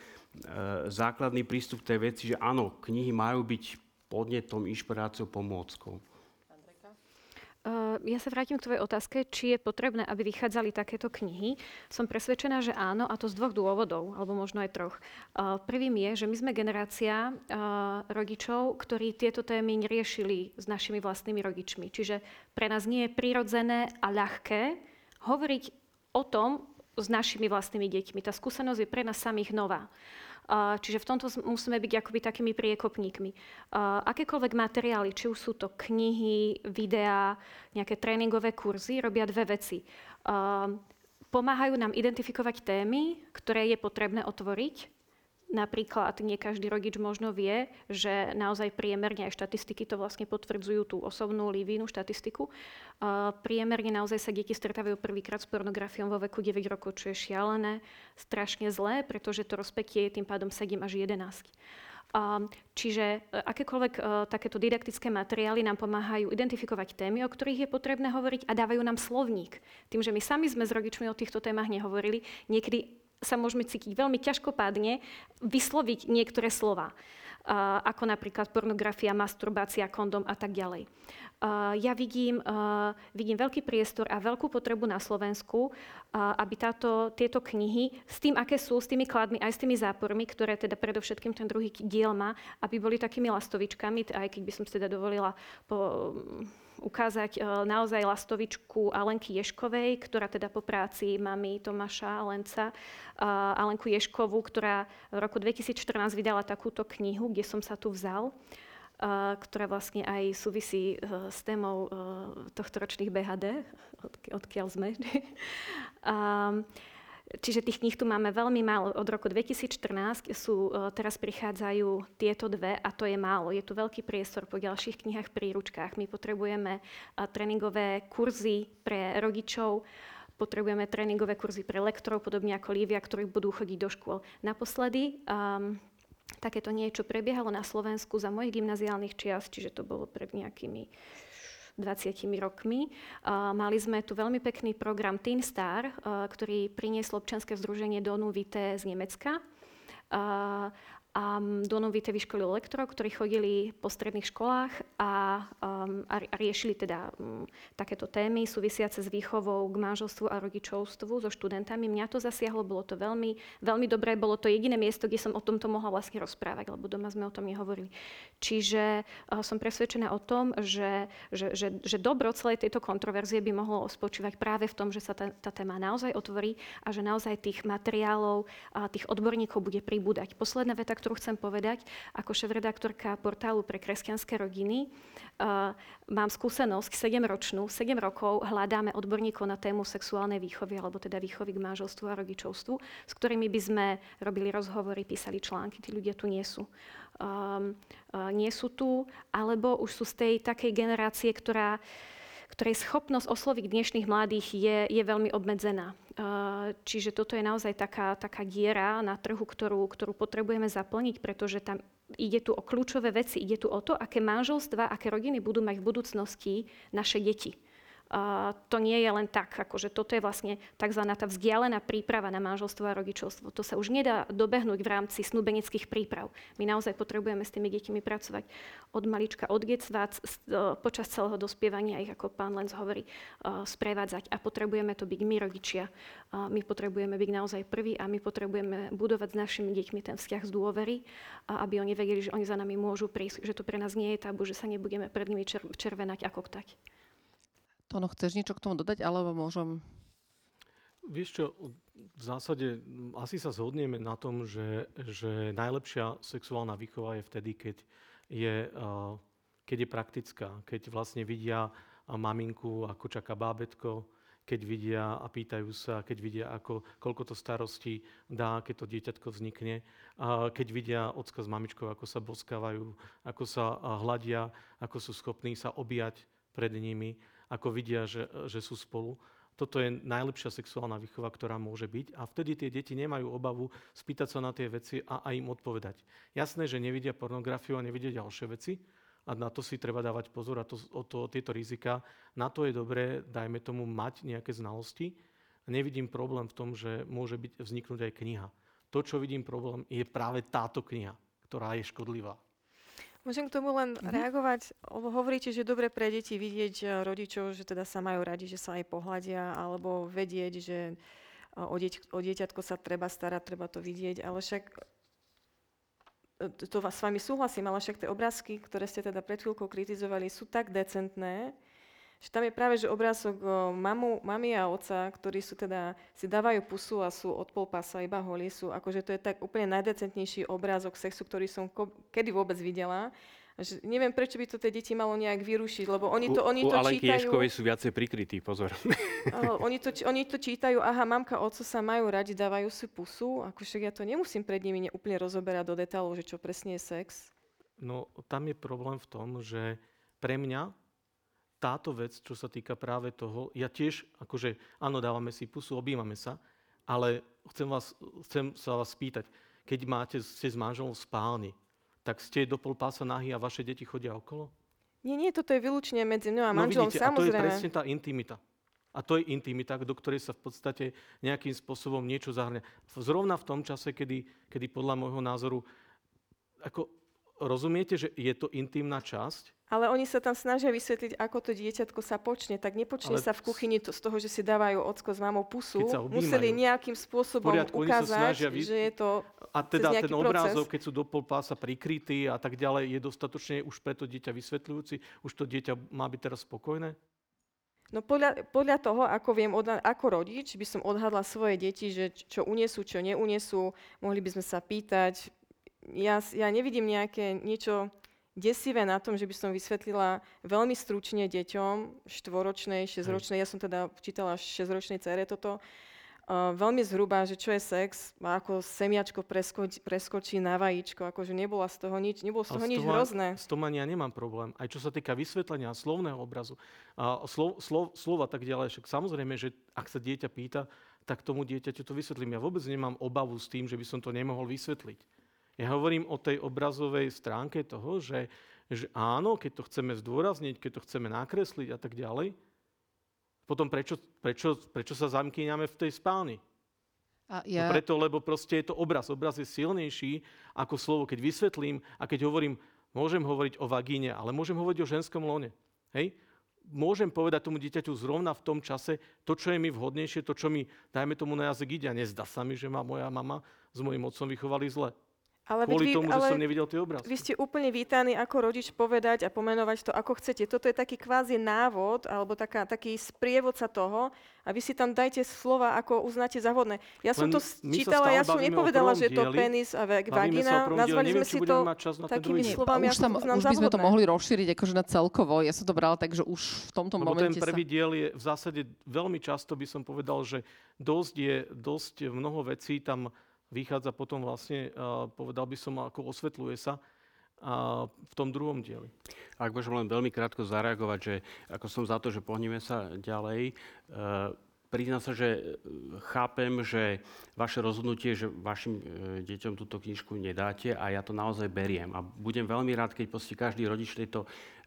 základný prístup tej veci, že áno, knihy majú byť podnetom, inšpiráciou, pomôckou. Uh, ja sa vrátim k tvojej otázke, či je potrebné, aby vychádzali takéto knihy. Som presvedčená, že áno, a to z dvoch dôvodov, alebo možno aj troch. Uh, prvým je, že my sme generácia uh, rodičov, ktorí tieto témy neriešili s našimi vlastnými rodičmi. Čiže pre nás nie je prirodzené a ľahké hovoriť o tom s našimi vlastnými deťmi. Tá skúsenosť je pre nás samých nová. Čiže v tomto musíme byť akoby takými priekopníkmi. Akékoľvek materiály, či už sú to knihy, videá, nejaké tréningové kurzy, robia dve veci. Pomáhajú nám identifikovať témy, ktoré je potrebné otvoriť Napríklad nie každý rodič možno vie, že naozaj priemerne aj štatistiky to vlastne potvrdzujú tú osobnú lívinú štatistiku. Priemerne naozaj sa deti stretávajú prvýkrát s pornografiou vo veku 9 rokov, čo je šialené, strašne zlé, pretože to rozpetie je tým pádom 7 až 11. Uh, čiže uh, akékoľvek uh, takéto didaktické materiály nám pomáhajú identifikovať témy, o ktorých je potrebné hovoriť a dávajú nám slovník. Tým, že my sami sme s rodičmi o týchto témach nehovorili, niekedy sa môžeme cítiť veľmi ťažkopádne vysloviť niektoré slova, ako napríklad pornografia, masturbácia, kondom a tak ďalej. Ja vidím, vidím veľký priestor a veľkú potrebu na Slovensku, aby táto, tieto knihy s tým, aké sú, s tými kladmi, aj s tými zápormi, ktoré teda predovšetkým ten druhý diel má, aby boli takými lastovičkami, aj keď by som si teda dovolila po, ukázať e, naozaj lastovičku Alenky Ješkovej, ktorá teda po práci mami Tomáša Lenca, Alenku Ješkovú, ktorá v roku 2014 vydala takúto knihu, kde som sa tu vzal ktorá vlastne aj súvisí e, s témou e, tohto ročných BHD, odkiaľ sme. Čiže tých kníh tu máme veľmi málo. Od roku 2014 sú, e, teraz prichádzajú tieto dve a to je málo. Je tu veľký priestor po ďalších knihách, príručkách. My potrebujeme e, tréningové kurzy pre rodičov, potrebujeme tréningové kurzy pre lektorov, podobne ako Lívia, ktorí budú chodiť do škôl. Naposledy um, takéto niečo prebiehalo na Slovensku za mojich gymnaziálnych čias, čiže to bolo pred nejakými 20 rokmi. Mali sme tu veľmi pekný program Teen Star, ktorý prinieslo občianske združenie Donu Vite z Nemecka a Donovite vyškolil lektorov, ktorí chodili po stredných školách a, um, a, riešili teda um, takéto témy súvisiace s výchovou k manželstvu a rodičovstvu so študentami. Mňa to zasiahlo, bolo to veľmi, veľmi dobré, bolo to jediné miesto, kde som o tomto mohla vlastne rozprávať, lebo doma sme o tom nehovorili. Čiže uh, som presvedčená o tom, že, že, že, že dobro celej tejto kontroverzie by mohlo spočívať práve v tom, že sa tá, tá téma naozaj otvorí a že naozaj tých materiálov, a tých odborníkov bude pribúdať. Posledná veta, ktorú chcem povedať, ako šéf-redaktorka portálu pre kresťanské rodiny, uh, mám skúsenosť 7-ročnú, 7 rokov hľadáme odborníkov na tému sexuálnej výchovy, alebo teda výchovy k manželstvu a rodičovstvu, s ktorými by sme robili rozhovory, písali články. Tí ľudia tu nie sú. Um, uh, nie sú tu, alebo už sú z tej takej generácie, ktorá ktorej schopnosť osloviť dnešných mladých je, je veľmi obmedzená. Čiže toto je naozaj taká, taká diera na trhu, ktorú, ktorú potrebujeme zaplniť, pretože tam ide tu o kľúčové veci. Ide tu o to, aké manželstva, aké rodiny budú mať v budúcnosti naše deti. To nie je len tak, akože toto je vlastne tzv. tá vzdialená príprava na manželstvo a rodičovstvo. To sa už nedá dobehnúť v rámci snúbenických príprav. My naozaj potrebujeme s tými deťmi pracovať od malička, od getcvác, uh, počas celého dospievania ich, ako pán Lenz hovorí, uh, sprevádzať. A potrebujeme to byť my, rodičia. My potrebujeme byť naozaj prví a my potrebujeme budovať s našimi deťmi ten vzťah z dôvery, aby oni vedeli, že oni za nami môžu prísť, že to pre nás nie je tabu, že sa nebudeme pred nimi čer- červenať a koktať. Tono, chceš niečo k tomu dodať, alebo môžem... Vieš čo, v zásade asi sa zhodneme na tom, že, že najlepšia sexuálna výchova je vtedy, keď je, keď je praktická, keď vlastne vidia maminku, ako čaká bábetko, keď vidia a pýtajú sa, keď vidia, ako, koľko to starosti dá, keď to dieťatko vznikne, keď vidia ocka s mamičkou, ako sa boskávajú, ako sa hľadia, ako sú schopní sa objať pred nimi ako vidia, že, že sú spolu. Toto je najlepšia sexuálna výchova, ktorá môže byť a vtedy tie deti nemajú obavu spýtať sa na tie veci a, a im odpovedať. Jasné, že nevidia pornografiu a nevidia ďalšie veci, a na to si treba dávať pozor a to, o, to, tieto rizika. Na to je dobré, dajme tomu, mať nejaké znalosti. Nevidím problém v tom, že môže byť, vzniknúť aj kniha. To, čo vidím problém, je práve táto kniha, ktorá je škodlivá. Môžem k tomu len mm-hmm. reagovať? Lebo hovoríte, že dobre pre deti vidieť eh, rodičov, že teda sa majú radi, že sa aj pohľadia, alebo vedieť, že eh, o, dieť, o dieťatko sa treba starať, treba to vidieť, ale však to s vami súhlasím, ale však tie obrázky, ktoré ste teda pred chvíľkou kritizovali, sú tak decentné, že tam je práve že obrázok mamu, mami a oca, ktorí sú teda, si dávajú pusu a sú od pol pasa iba holí, sú akože to je tak úplne najdecentnejší obrázok sexu, ktorý som ko, kedy vôbec videla. Že neviem, prečo by to tie deti malo nejak vyrušiť, lebo oni to, oni u, to u Alenky čítajú... Ješkovej sú viacej prikrytí, pozor. Uh, oni, to, oni to čítajú, aha, mamka, oco sa majú radi, dávajú si pusu, ako však ja to nemusím pred nimi úplne rozoberať do detailov, že čo presne je sex. No, tam je problém v tom, že pre mňa táto vec, čo sa týka práve toho, ja tiež, akože, áno, dávame si pusu, objímame sa, ale chcem, vás, chcem sa vás spýtať, keď máte, ste s manželom v spálni, tak ste do pol pása nahý a vaše deti chodia okolo? Nie, nie, toto je vylúčne medzi mňou a no manželom, vidíte, samozrejme. A to je presne tá intimita. A to je intimita, do ktorej sa v podstate nejakým spôsobom niečo zahrňa. Zrovna v tom čase, kedy, kedy podľa môjho názoru, ako rozumiete, že je to intimná časť, ale oni sa tam snažia vysvetliť, ako to dieťatko sa počne. Tak nepočne Ale sa v kuchyni to, z toho, že si dávajú ocko s mamou pusu. Museli nejakým spôsobom poriadku, ukázať, vy... že je to A teda ten obrázok, keď sú do pol pása prikrytí a tak ďalej, je dostatočne už pre to dieťa vysvetľujúci? Už to dieťa má byť teraz spokojné? No podľa, podľa toho, ako viem, odha- ako rodič, by som odhadla svoje deti, že čo unesú, čo neunesú. Mohli by sme sa pýtať. Ja, ja nevidím nejaké niečo desivé na tom, že by som vysvetlila veľmi stručne deťom, štvoročnej, šesťročnej, ja som teda čítala šesťročnej cere toto, uh, veľmi zhruba, že čo je sex, a ako semiačko preskočí, preskočí na vajíčko, akože nebola z toho nič, nebolo z toho nič hrozné. S tom ani ja nemám problém. Aj čo sa týka vysvetlenia slovného obrazu, a slov, slov, slova tak ďalej, však samozrejme, že ak sa dieťa pýta, tak tomu dieťaťu to vysvetlím. Ja vôbec nemám obavu s tým, že by som to nemohol vysvetliť. Ja hovorím o tej obrazovej stránke toho, že, že áno, keď to chceme zdôrazniť, keď to chceme nakresliť a tak ďalej, potom prečo, prečo, prečo sa zamkýňame v tej spálni? A no ja... no preto, lebo proste je to obraz. Obraz je silnejší ako slovo. Keď vysvetlím a keď hovorím, môžem hovoriť o vagíne, ale môžem hovoriť o ženskom lone. Hej? Môžem povedať tomu dieťaťu zrovna v tom čase to, čo je mi vhodnejšie, to, čo mi, dajme tomu na jazyk ide. A nezdá sa mi, že ma moja mama s mojim otcom vychovali zle. Ale Kvôli vy, tomu, ale že som nevidel tie obrázky. Vy ste úplne vítaní ako rodič povedať a pomenovať to, ako chcete. Toto je taký kvázi návod, alebo taká, taký sprievodca toho a vy si tam dajte slova, ako uznáte za vhodné. Ja som Len to čítala, ja som nepovedala, že je to penis a vagina. Nazvali sme si to takými slovami, už, tam, už by sme to mohli rozšíriť akože na celkovo. Ja som to brala tak, že už v tomto Lebo momente ten prvý sa... diel je v zásade veľmi často by som povedal, že dosť je dosť mnoho vecí tam vychádza potom vlastne, povedal by som, ako osvetľuje sa v tom druhom dieli. Ak môžem len veľmi krátko zareagovať, že ako som za to, že pohneme sa ďalej, e, priznám sa, že e, chápem, že vaše rozhodnutie, že vašim e, deťom túto knižku nedáte a ja to naozaj beriem. A budem veľmi rád, keď každý rodič tejto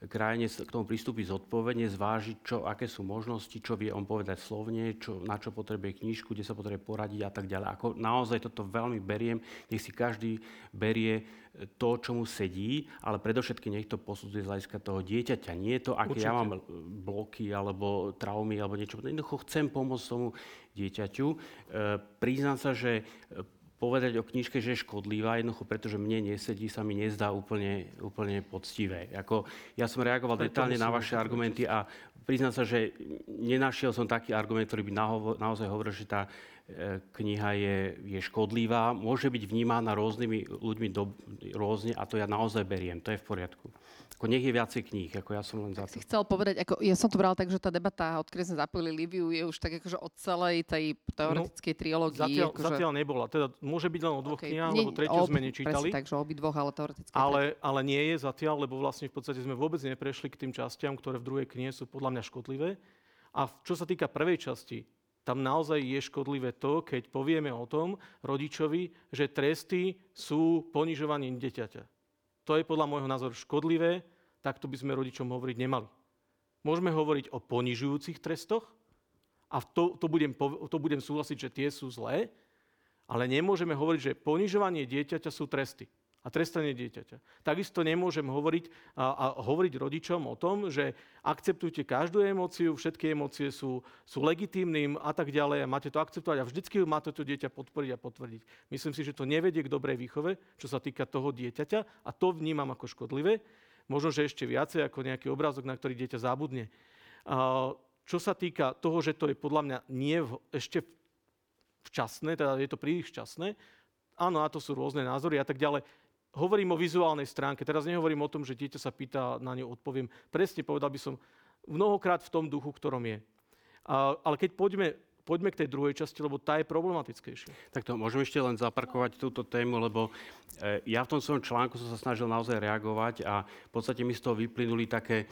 krajine k tomu pristúpi zodpovedne, zvážiť, čo, aké sú možnosti, čo vie on povedať slovne, čo, na čo potrebuje knižku, kde sa potrebuje poradiť a tak ďalej. Ako naozaj toto veľmi beriem, nech si každý berie to, čo mu sedí, ale predovšetkým nech to posudzuje z hľadiska toho dieťaťa. Nie je to, aké ja mám bloky alebo traumy alebo niečo. Jednoducho chcem pomôcť tomu dieťaťu. E, priznám sa, že povedať o knižke, že je škodlivá, jednoducho pretože mne nesedí, sa mi nezdá úplne, úplne poctivé. Ako, ja som reagoval detálne na vaše argumenty a priznám sa, že nenašiel som taký argument, ktorý by naozaj hovoril, že tá e, kniha je, je škodlivá, môže byť vnímaná rôznymi ľuďmi do, rôzne a to ja naozaj beriem, to je v poriadku. Ako nech je viacej kníh, ako ja som len za to. Si chcel povedať, ako ja som to bral tak, že tá debata, odkedy sme zapojili Liviu, je už tak akože od celej tej teoretickej no, trilógii. Zatiaľ, akože... zatiaľ nebola. Teda môže byť len o dvoch okay. knihách, lebo tretiu ob, sme nečítali. Presne, obi dvoch, ale teoreticky. Ale, ale nie je zatiaľ, lebo vlastne v podstate sme vôbec neprešli k tým častiam, ktoré v druhej knihe sú podľa mňa škodlivé. A čo sa týka prvej časti, tam naozaj je škodlivé to, keď povieme o tom rodičovi, že tresty sú ponižovaním dieťaťa. To je podľa môjho názoru škodlivé tak to by sme rodičom hovoriť nemali. Môžeme hovoriť o ponižujúcich trestoch a to, to, budem, to budem súhlasiť, že tie sú zlé, ale nemôžeme hovoriť, že ponižovanie dieťaťa sú tresty a trestanie dieťaťa. Takisto nemôžem hovoriť a, a hovoriť rodičom o tom, že akceptujte každú emóciu, všetky emócie sú, sú legitímnym a tak ďalej a máte to akceptovať a vždycky máte to dieťa podporiť a potvrdiť. Myslím si, že to nevedie k dobrej výchove, čo sa týka toho dieťaťa a to vnímam ako škodlivé. Možno, že ešte viacej ako nejaký obrázok, na ktorý dieťa zabudne. A, čo sa týka toho, že to je podľa mňa nie v, ešte včasné, teda je to príliš včasné, áno, a to sú rôzne názory a tak ďalej. Hovorím o vizuálnej stránke. Teraz nehovorím o tom, že dieťa sa pýta, na ňu odpoviem. Presne povedal by som mnohokrát v tom duchu, ktorom je. A, ale keď poďme, poďme k tej druhej časti, lebo tá je problematickejšia. Tak to môžem ešte len zaparkovať túto tému, lebo e, ja v tom svojom článku som sa snažil naozaj reagovať a v podstate mi z toho vyplynuli také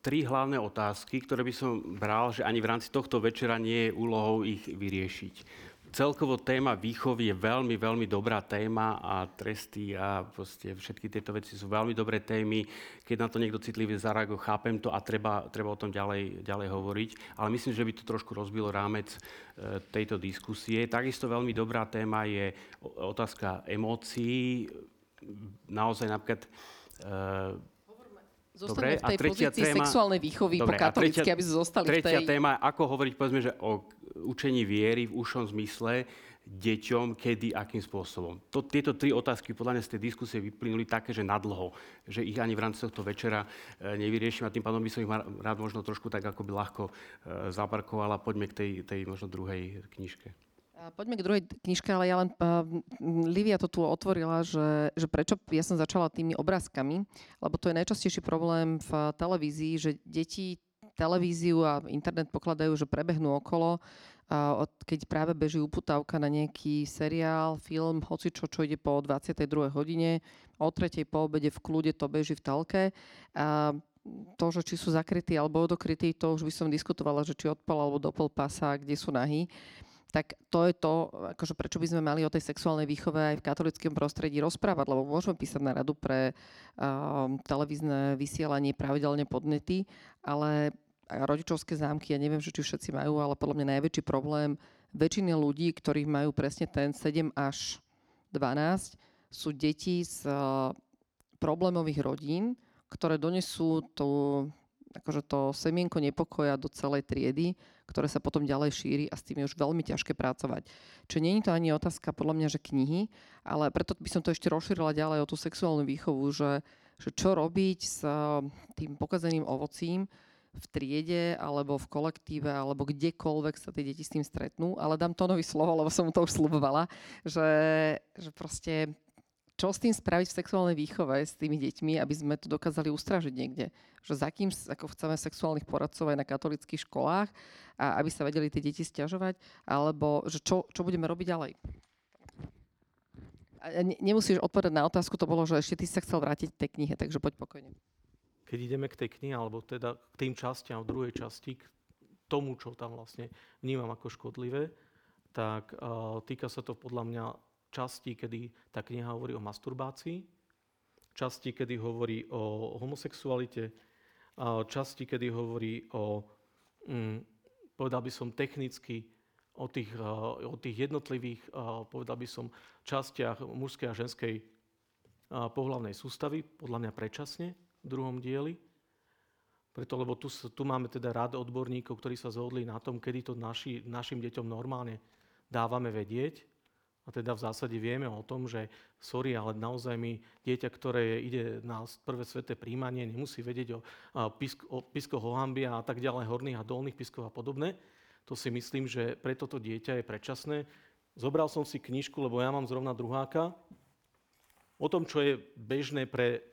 tri hlavné otázky, ktoré by som bral, že ani v rámci tohto večera nie je úlohou ich vyriešiť celkovo téma výchovy je veľmi, veľmi dobrá téma a tresty a proste všetky tieto veci sú veľmi dobré témy. Keď na to niekto citlivý zareaguje, chápem to a treba, treba o tom ďalej, ďalej hovoriť. Ale myslím, že by to trošku rozbilo rámec e, tejto diskusie. Takisto veľmi dobrá téma je otázka emócií. Naozaj napríklad e, Dobre, v tej a tretia pozícii téma, sexuálnej výchovy dobre, po katolícky, aby sme zostali tretia v tej... téma, ako hovoriť, povedzme, že o učení viery v ušom zmysle deťom, kedy, akým spôsobom. To, tieto tri otázky podľa mňa z tej diskusie vyplynuli také, že nadlho, že ich ani v rámci tohto večera e, nevyriešim a tým pádom by som ich rád možno trošku tak ako by ľahko e, zaparkovala. Poďme k tej, tej možno druhej knižke. Poďme k druhej knižke, ale ja len, uh, Livia to tu otvorila, že, že prečo ja som začala tými obrázkami, lebo to je najčastejší problém v televízii, že deti televíziu a internet pokladajú, že prebehnú okolo, a od, keď práve beží uputávka na nejaký seriál, film, hoci čo, čo ide po 22. hodine, o tretej po obede v kľude to beží v telke. A to, že či sú zakrytí alebo odokrytí, to už by som diskutovala, že či od pol alebo do pol pasa, kde sú nahý tak to je to, akože prečo by sme mali o tej sexuálnej výchove aj v katolickom prostredí rozprávať, lebo môžeme písať na radu pre uh, televízne vysielanie pravidelne podnety, ale rodičovské zámky, ja neviem, že či všetci majú, ale podľa mňa najväčší problém väčšiny ľudí, ktorí majú presne ten 7 až 12, sú deti z uh, problémových rodín, ktoré donesú tú, akože to semienko nepokoja do celej triedy, ktoré sa potom ďalej šíri a s tým je už veľmi ťažké pracovať. Čiže nie je to ani otázka podľa mňa, že knihy, ale preto by som to ešte rozšírila ďalej o tú sexuálnu výchovu, že, že čo robiť s tým pokazeným ovocím, v triede alebo v kolektíve alebo kdekoľvek sa tie deti s tým stretnú, ale dám to nový slovo, lebo som mu to už slubovala, že, že proste čo s tým spraviť v sexuálnej výchove s tými deťmi, aby sme to dokázali ustražiť niekde. Že za kým ako chceme sexuálnych poradcov aj na katolických školách a aby sa vedeli tie deti stiažovať, alebo že čo, čo budeme robiť ďalej. A nemusíš odpovedať na otázku, to bolo, že ešte ty sa chcel vrátiť k tej knihe, takže poď pokojne keď ideme k tej knihe, alebo teda k tým častiam v druhej časti, k tomu, čo tam vlastne vnímam ako škodlivé, tak uh, týka sa to podľa mňa časti, kedy tá kniha hovorí o masturbácii, časti, kedy hovorí o homosexualite, časti, kedy hovorí o, um, povedal by som technicky, o tých, o tých jednotlivých, povedal by som, častiach mužskej a ženskej pohľavnej sústavy, podľa mňa predčasne, v druhom dieli. Preto, lebo tu, tu máme teda rád odborníkov, ktorí sa zhodli na tom, kedy to naši, našim deťom normálne dávame vedieť. A teda v zásade vieme o tom, že sorry, ale naozaj mi dieťa, ktoré ide na prvé sveté príjmanie, nemusí vedieť o, pisk, o piskoch a tak ďalej, horných a dolných piskov a podobné. To si myslím, že pre toto dieťa je predčasné. Zobral som si knižku, lebo ja mám zrovna druháka, o tom, čo je bežné pre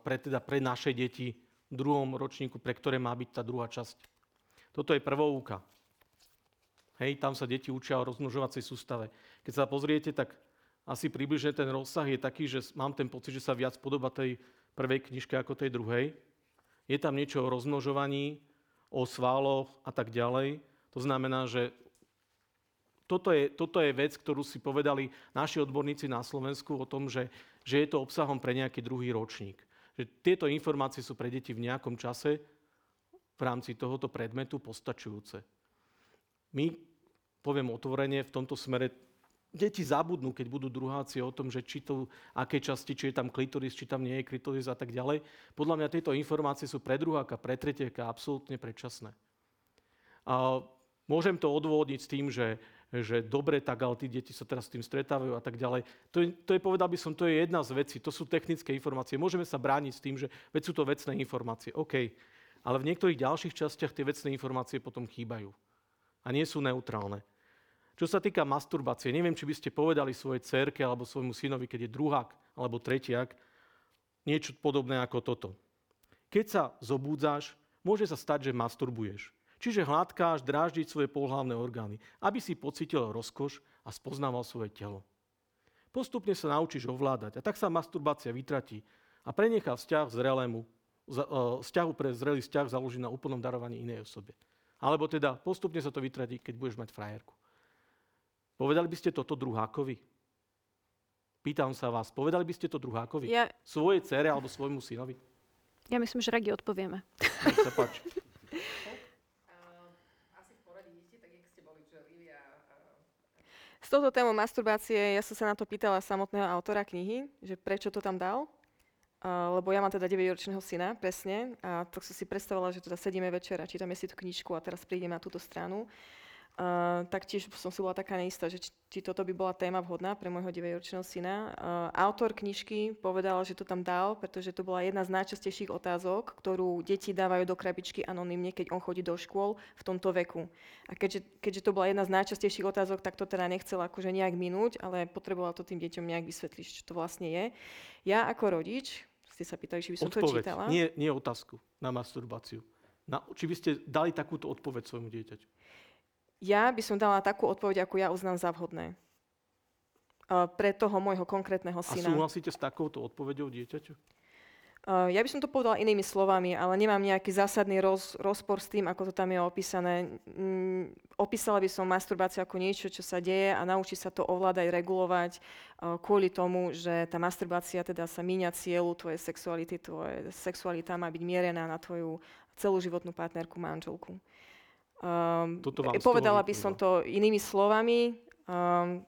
pre, teda pre naše deti v druhom ročníku, pre ktoré má byť tá druhá časť. Toto je prvouka. Hej, tam sa deti učia o rozmnožovacej sústave. Keď sa pozriete, tak asi približne ten rozsah je taký, že mám ten pocit, že sa viac podoba tej prvej knižke ako tej druhej. Je tam niečo o rozmnožovaní, o sváloch a tak ďalej. To znamená, že toto je, toto je vec, ktorú si povedali naši odborníci na Slovensku o tom, že že je to obsahom pre nejaký druhý ročník. že tieto informácie sú pre deti v nejakom čase v rámci tohoto predmetu postačujúce. My, poviem otvorene, v tomto smere deti zabudnú, keď budú druháci o tom, že či to, aké časti, či je tam klitoris, či tam nie je klitoris a tak ďalej. Podľa mňa tieto informácie sú pre druháka, pre tretieka absolútne predčasné. A môžem to odôvodniť s tým, že, že dobre, tak ale tí deti sa teraz s tým stretávajú a tak ďalej. To je, to je, povedal by som, to je jedna z vecí, to sú technické informácie. Môžeme sa brániť s tým, že veď sú to vecné informácie. OK. Ale v niektorých ďalších častiach tie vecné informácie potom chýbajú. A nie sú neutrálne. Čo sa týka masturbácie, neviem, či by ste povedali svojej cerke alebo svojmu synovi, keď je druhák alebo tretiak, niečo podobné ako toto. Keď sa zobúdzaš, môže sa stať, že masturbuješ. Čiže hladkáš, dráždiť svoje pohlavné orgány, aby si pocitil rozkoš a spoznával svoje telo. Postupne sa naučíš ovládať a tak sa masturbácia vytratí a prenechá vzťah zrelému, e, vzťahu pre zrelý vzťah založí na úplnom darovaní inej osobe. Alebo teda postupne sa to vytratí, keď budeš mať frajerku. Povedali by ste toto druhákovi? Pýtam sa vás, povedali by ste to druhákovi? Ja, Svojej cere alebo svojmu synovi? Ja myslím, že radi odpovieme. Nech sa páči. S touto témou masturbácie, ja som sa na to pýtala samotného autora knihy, že prečo to tam dal. Lebo ja mám teda 9-ročného syna, presne, a tak som si predstavovala, že teda sedíme večer a čítame si tú knižku a teraz prídeme na túto stranu. Uh, taktiež som si bola taká neistá, že či, či toto by bola téma vhodná pre môjho 9-ročného syna. Uh, autor knižky povedal, že to tam dal, pretože to bola jedna z najčastejších otázok, ktorú deti dávajú do krabičky anonymne, keď on chodí do škôl v tomto veku. A keďže, keďže to bola jedna z najčastejších otázok, tak to teda nechcela akože nejak minúť, ale potrebovala to tým deťom nejak vysvetliť, čo to vlastne je. Ja ako rodič, ste sa pýtali, či by som to Odpoveď, čítala. nie, nie otázku na masturbáciu. Na, či by ste dali takúto odpoveď svojmu dieťaťu? Ja by som dala takú odpoveď, ako ja uznám za vhodné. Uh, pre toho môjho konkrétneho A syna. súhlasíte s takouto odpoveďou dieťaťu? Uh, ja by som to povedala inými slovami, ale nemám nejaký zásadný roz, rozpor s tým, ako to tam je opísané. Mm, opísala by som masturbáciu ako niečo, čo sa deje a naučí sa to ovládať, regulovať uh, kvôli tomu, že tá masturbácia teda sa míňa cieľu tvojej sexuality, tvoje sexualita má byť mierená na tvoju celú životnú partnerku, manželku. Um, Toto vám povedala by som to inými slovami. Um.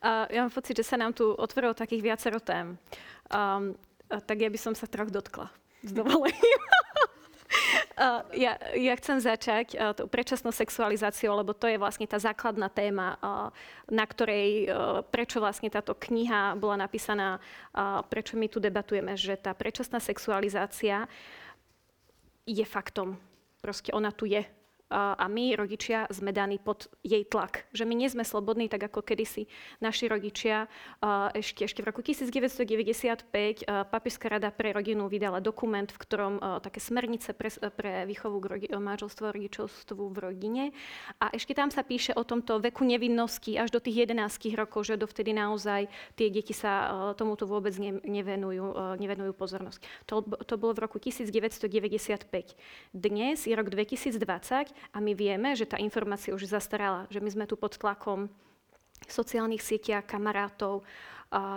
Uh, ja mám pocit, že sa nám tu otvorilo takých viacero tém. Um, tak ja by som sa troch dotkla. S dovolením. Ja, ja chcem začať uh, tou predčasnou sexualizáciou, lebo to je vlastne tá základná téma, uh, na ktorej, uh, prečo vlastne táto kniha bola napísaná, uh, prečo my tu debatujeme, že tá predčasná sexualizácia je faktom. Proste ona tu je. A my, rodičia, sme daní pod jej tlak. Že my nie sme slobodní, tak ako kedysi naši rodičia. Ešte, ešte v roku 1995 a Papežská rada pre rodinu vydala dokument, v ktorom také smernice pre, pre výchovu k rodi- manželstvu a rodičovstvu v rodine. A ešte tam sa píše o tomto veku nevinnosti až do tých 11 rokov, že dovtedy naozaj tie deti sa tomuto vôbec ne, nevenujú, nevenujú pozornosť. To, to bolo v roku 1995. Dnes je rok 2020 a my vieme, že tá informácia už zastarala, že my sme tu pod tlakom sociálnych sieťach, kamarátov,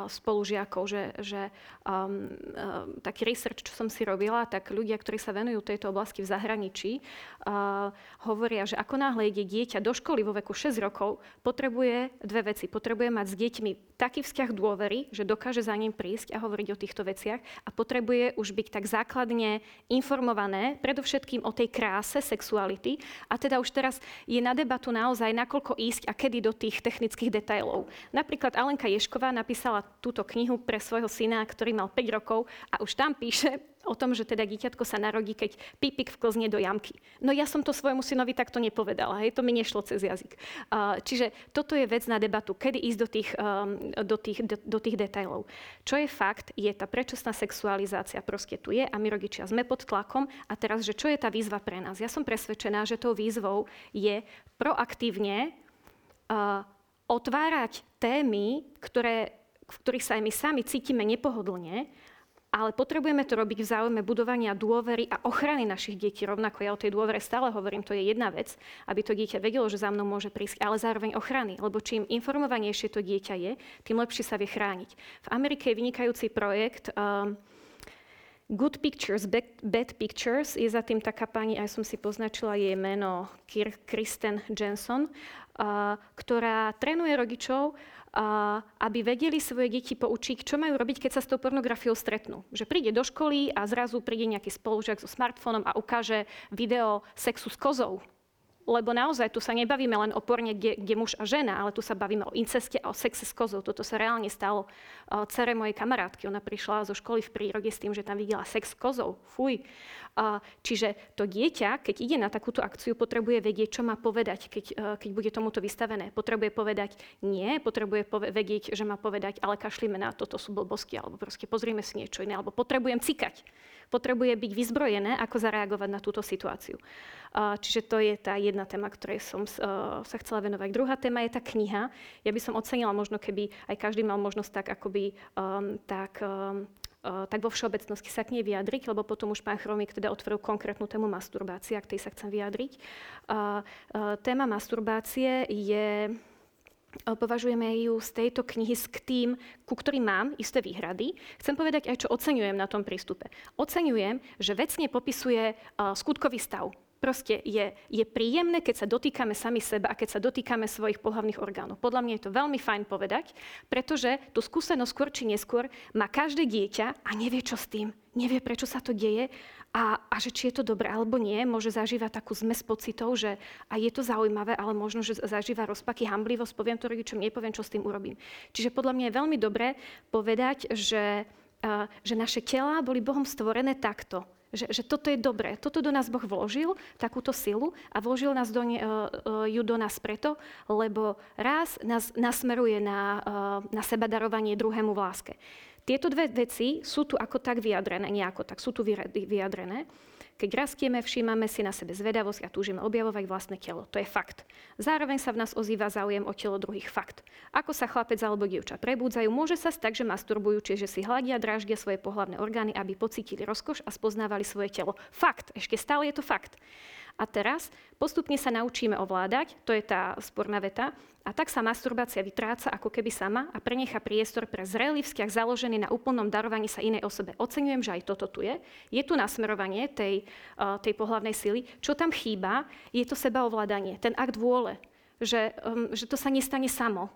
spolužiakov, že, že um, um, taký research, čo som si robila, tak ľudia, ktorí sa venujú tejto oblasti v zahraničí, uh, hovoria, že ako náhle ide dieťa do školy vo veku 6 rokov, potrebuje dve veci. Potrebuje mať s deťmi taký vzťah dôvery, že dokáže za ním prísť a hovoriť o týchto veciach a potrebuje už byť tak základne informované, predovšetkým o tej kráse sexuality a teda už teraz je na debatu naozaj, nakoľko ísť a kedy do tých technických detailov. Napríklad Alenka Ješková napísala túto knihu pre svojho syna, ktorý mal 5 rokov a už tam píše o tom, že teda dieťatko sa narodí, keď pipik vklzne do jamky. No ja som to svojmu synovi takto nepovedala, hej, to mi nešlo cez jazyk. Čiže toto je vec na debatu, kedy ísť do tých, um, do, tých, do, do tých detailov. Čo je fakt, je tá predčasná sexualizácia proste tu je a my rodičia sme pod tlakom a teraz, že čo je tá výzva pre nás? Ja som presvedčená, že tou výzvou je proaktívne otvárať témy, ktoré v ktorých sa aj my sami cítime nepohodlne, ale potrebujeme to robiť v záujme budovania dôvery a ochrany našich detí. Rovnako ja o tej dôvere stále hovorím, to je jedna vec, aby to dieťa vedelo, že za mnou môže prísť, ale zároveň ochrany, lebo čím informovanejšie to dieťa je, tým lepšie sa vie chrániť. V Amerike je vynikajúci projekt um, Good Pictures, Bad, Bad Pictures, je za tým taká pani, aj som si poznačila jej meno, Kristen Jensen, uh, ktorá trénuje rodičov, aby vedeli svoje deti poučiť, čo majú robiť, keď sa s tou pornografiou stretnú. Že príde do školy a zrazu príde nejaký spolužiak so smartfónom a ukáže video sexu s kozou lebo naozaj tu sa nebavíme len o porne, kde, kde muž a žena, ale tu sa bavíme o inceste a o sexe s kozou. Toto sa reálne stalo uh, cere mojej kamarátky. Ona prišla zo školy v prírode s tým, že tam videla sex s kozou. Fuj. Uh, čiže to dieťa, keď ide na takúto akciu, potrebuje vedieť, čo má povedať, keď, uh, keď bude tomuto vystavené. Potrebuje povedať nie, potrebuje pove- vedieť, že má povedať, ale kašlíme na toto sú blbosti, alebo proste pozrieme si niečo iné, alebo potrebujem cikať potrebuje byť vyzbrojené, ako zareagovať na túto situáciu. Čiže to je tá jedna téma, ktorej som sa chcela venovať. Druhá téma je tá kniha. Ja by som ocenila možno, keby aj každý mal možnosť tak akoby um, tak um, tak vo všeobecnosti sa k nej vyjadriť, lebo potom už pán Chromík teda otvoril konkrétnu tému masturbácie, k tej sa chcem vyjadriť. Téma masturbácie je považujeme ju z tejto knihy k tým, ku ktorým mám isté výhrady. Chcem povedať aj, čo oceňujem na tom prístupe. Oceňujem, že vecne popisuje uh, skutkový stav. Proste je, je príjemné, keď sa dotýkame sami seba a keď sa dotýkame svojich pohľavných orgánov. Podľa mňa je to veľmi fajn povedať, pretože tú skúsenosť skôr či neskôr má každé dieťa a nevie, čo s tým. Nevie, prečo sa to deje a, a že či je to dobré alebo nie, môže zažívať takú zmes pocitov, že a je to zaujímavé, ale možno, že zažíva rozpaky, hamblivosť, poviem to rodičom, nepoviem, čo s tým urobím. Čiže podľa mňa je veľmi dobré povedať, že, že naše tela boli Bohom stvorené takto. Že, že toto je dobré. Toto do nás Boh vložil, takúto silu a vložil nás do ne, uh, uh, ju do nás preto, lebo raz nás nasmeruje na, uh, na seba darovanie druhému v láske. Tieto dve veci sú tu ako tak vyjadrené, nejako tak sú tu vyjadrené. Keď rastieme, všímame si na sebe zvedavosť a túžime objavovať vlastné telo. To je fakt. Zároveň sa v nás ozýva záujem o telo druhých fakt. Ako sa chlapec alebo dievča prebúdzajú, môže sa stať, že masturbujú, čiže si hľadia, dráždia svoje pohlavné orgány, aby pocítili rozkoš a spoznávali svoje telo. Fakt, ešte stále je to fakt. A teraz postupne sa naučíme ovládať, to je tá sporná veta, a tak sa masturbácia vytráca ako keby sama a prenecha priestor pre zrelý vzťah založený na úplnom darovaní sa inej osobe. Oceňujem, že aj toto tu je. Je tu nasmerovanie tej, tej pohlavnej sily. Čo tam chýba, je to sebaovládanie, ten akt vôle. Že, um, že to sa nestane samo.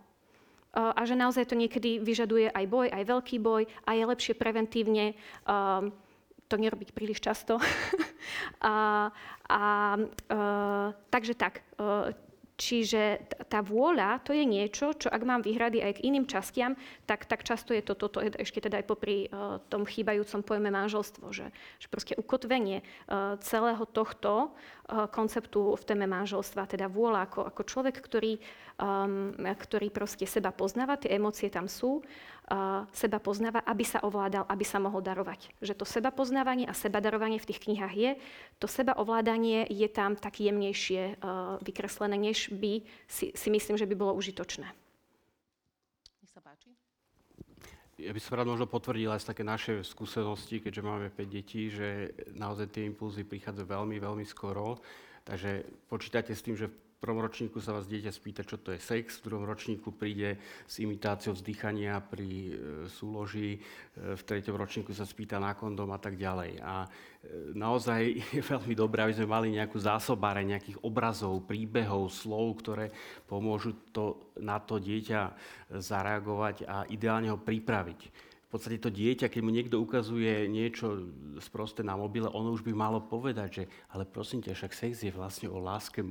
Uh, a že naozaj to niekedy vyžaduje aj boj, aj veľký boj a je lepšie preventívne um, to nerobiť príliš často. a, a, uh, takže tak, uh, Čiže tá vôľa, to je niečo, čo ak mám výhrady aj k iným častiam, tak, tak často je to toto, ešte teda aj popri uh, tom chýbajúcom pojme manželstvo, že, že proste ukotvenie uh, celého tohto uh, konceptu v téme manželstva, teda vôľa ako, ako človek, ktorý, um, ktorý proste seba poznáva, tie emócie tam sú, seba poznáva, aby sa ovládal, aby sa mohol darovať. Že to seba poznávanie a seba darovanie v tých knihách je, to seba ovládanie je tam tak jemnejšie uh, vykreslené, než by si, si myslím, že by bolo užitočné. Nech sa páči. Ja by som rád možno potvrdil aj z také naše skúsenosti, keďže máme 5 detí, že naozaj tie impulzy prichádzajú veľmi, veľmi skoro. Takže počítate s tým, že prvom ročníku sa vás dieťa spýta, čo to je sex, v druhom ročníku príde s imitáciou vzdychania pri e, súloži, e, v treťom ročníku sa spýta na kondom a tak ďalej. A e, naozaj je veľmi dobré, aby sme mali nejakú zásobáre nejakých obrazov, príbehov, slov, ktoré pomôžu to, na to dieťa zareagovať a ideálne ho pripraviť v podstate to dieťa, keď mu niekto ukazuje niečo sprosté na mobile, ono už by malo povedať, že ale prosím ťa, však sex je vlastne o láske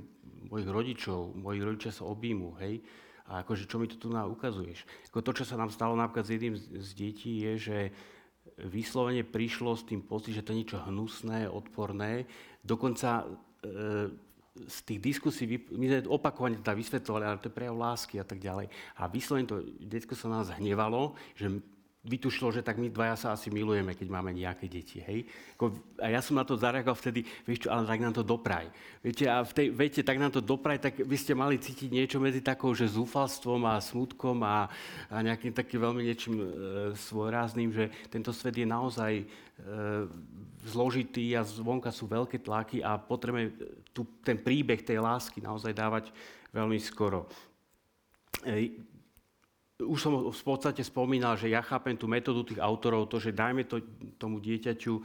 mojich rodičov, moji rodičia sa objímu, hej. A akože čo mi to tu ukazuješ? Ako to, čo sa nám stalo napríklad s jedným z detí, je, že vyslovene prišlo s tým pocit, že to je niečo hnusné, odporné. Dokonca e, z tých diskusí, my sme opakovane teda vysvetlovali, ale to je prejav lásky a tak ďalej. A vyslovene to detsko sa nás hnevalo, že vytušilo, že tak my dvaja sa asi milujeme, keď máme nejaké deti, hej. A ja som na to zareagoval vtedy, vieš čo, ale tak nám to dopraj. Viete, a v tej vete, tak nám to dopraj, tak vy ste mali cítiť niečo medzi takou, že zúfalstvom a smutkom a, a nejakým takým veľmi niečím e, svojrázným, že tento svet je naozaj e, zložitý a zvonka sú veľké tlaky a potrebujeme tu, ten príbeh tej lásky naozaj dávať veľmi skoro. E, už som v podstate spomínal, že ja chápem tú metódu tých autorov, to, že dajme to, tomu dieťaťu e,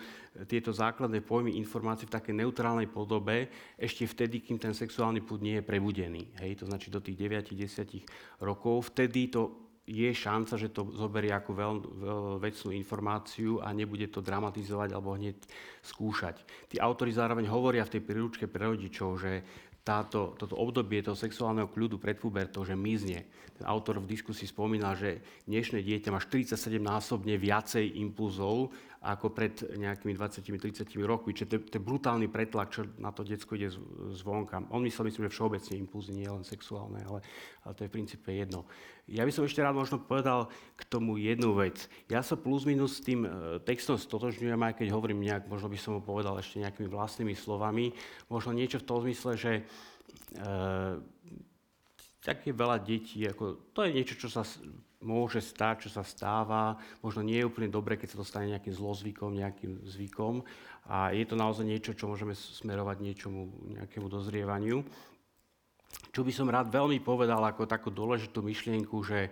tieto základné pojmy, informácie v takej neutrálnej podobe, ešte vtedy, kým ten sexuálny púd nie je prebudený. Hej, to znači do tých 9-10 rokov. Vtedy to je šanca, že to zoberie ako veľ, veľ vecnú informáciu a nebude to dramatizovať alebo hneď skúšať. Tí autori zároveň hovoria v tej príručke pre rodičov, že táto, toto obdobie toho sexuálneho kľudu pred pubertou, že mizne. Ten autor v diskusii spomína, že dnešné dieťa má 47-násobne viacej impulzov ako pred nejakými 20-30 rokmi. Čiže je brutálny pretlak, čo na to detsko ide zvonka. On myslel, myslím, že všeobecne impulzy, nie len sexuálne, ale, ale to je v princípe jedno. Ja by som ešte rád možno povedal k tomu jednu vec. Ja sa plus minus s tým e, textom stotožňujem, aj keď hovorím nejak, možno by som ho povedal ešte nejakými vlastnými slovami. Možno niečo v tom zmysle, že e, tak je veľa detí, ako, to je niečo, čo sa môže stať, čo sa stáva. Možno nie je úplne dobre, keď sa to stane nejakým zlozvykom, nejakým zvykom. A je to naozaj niečo, čo môžeme smerovať niečomu, nejakému dozrievaniu. Čo by som rád veľmi povedal ako takú dôležitú myšlienku, že e,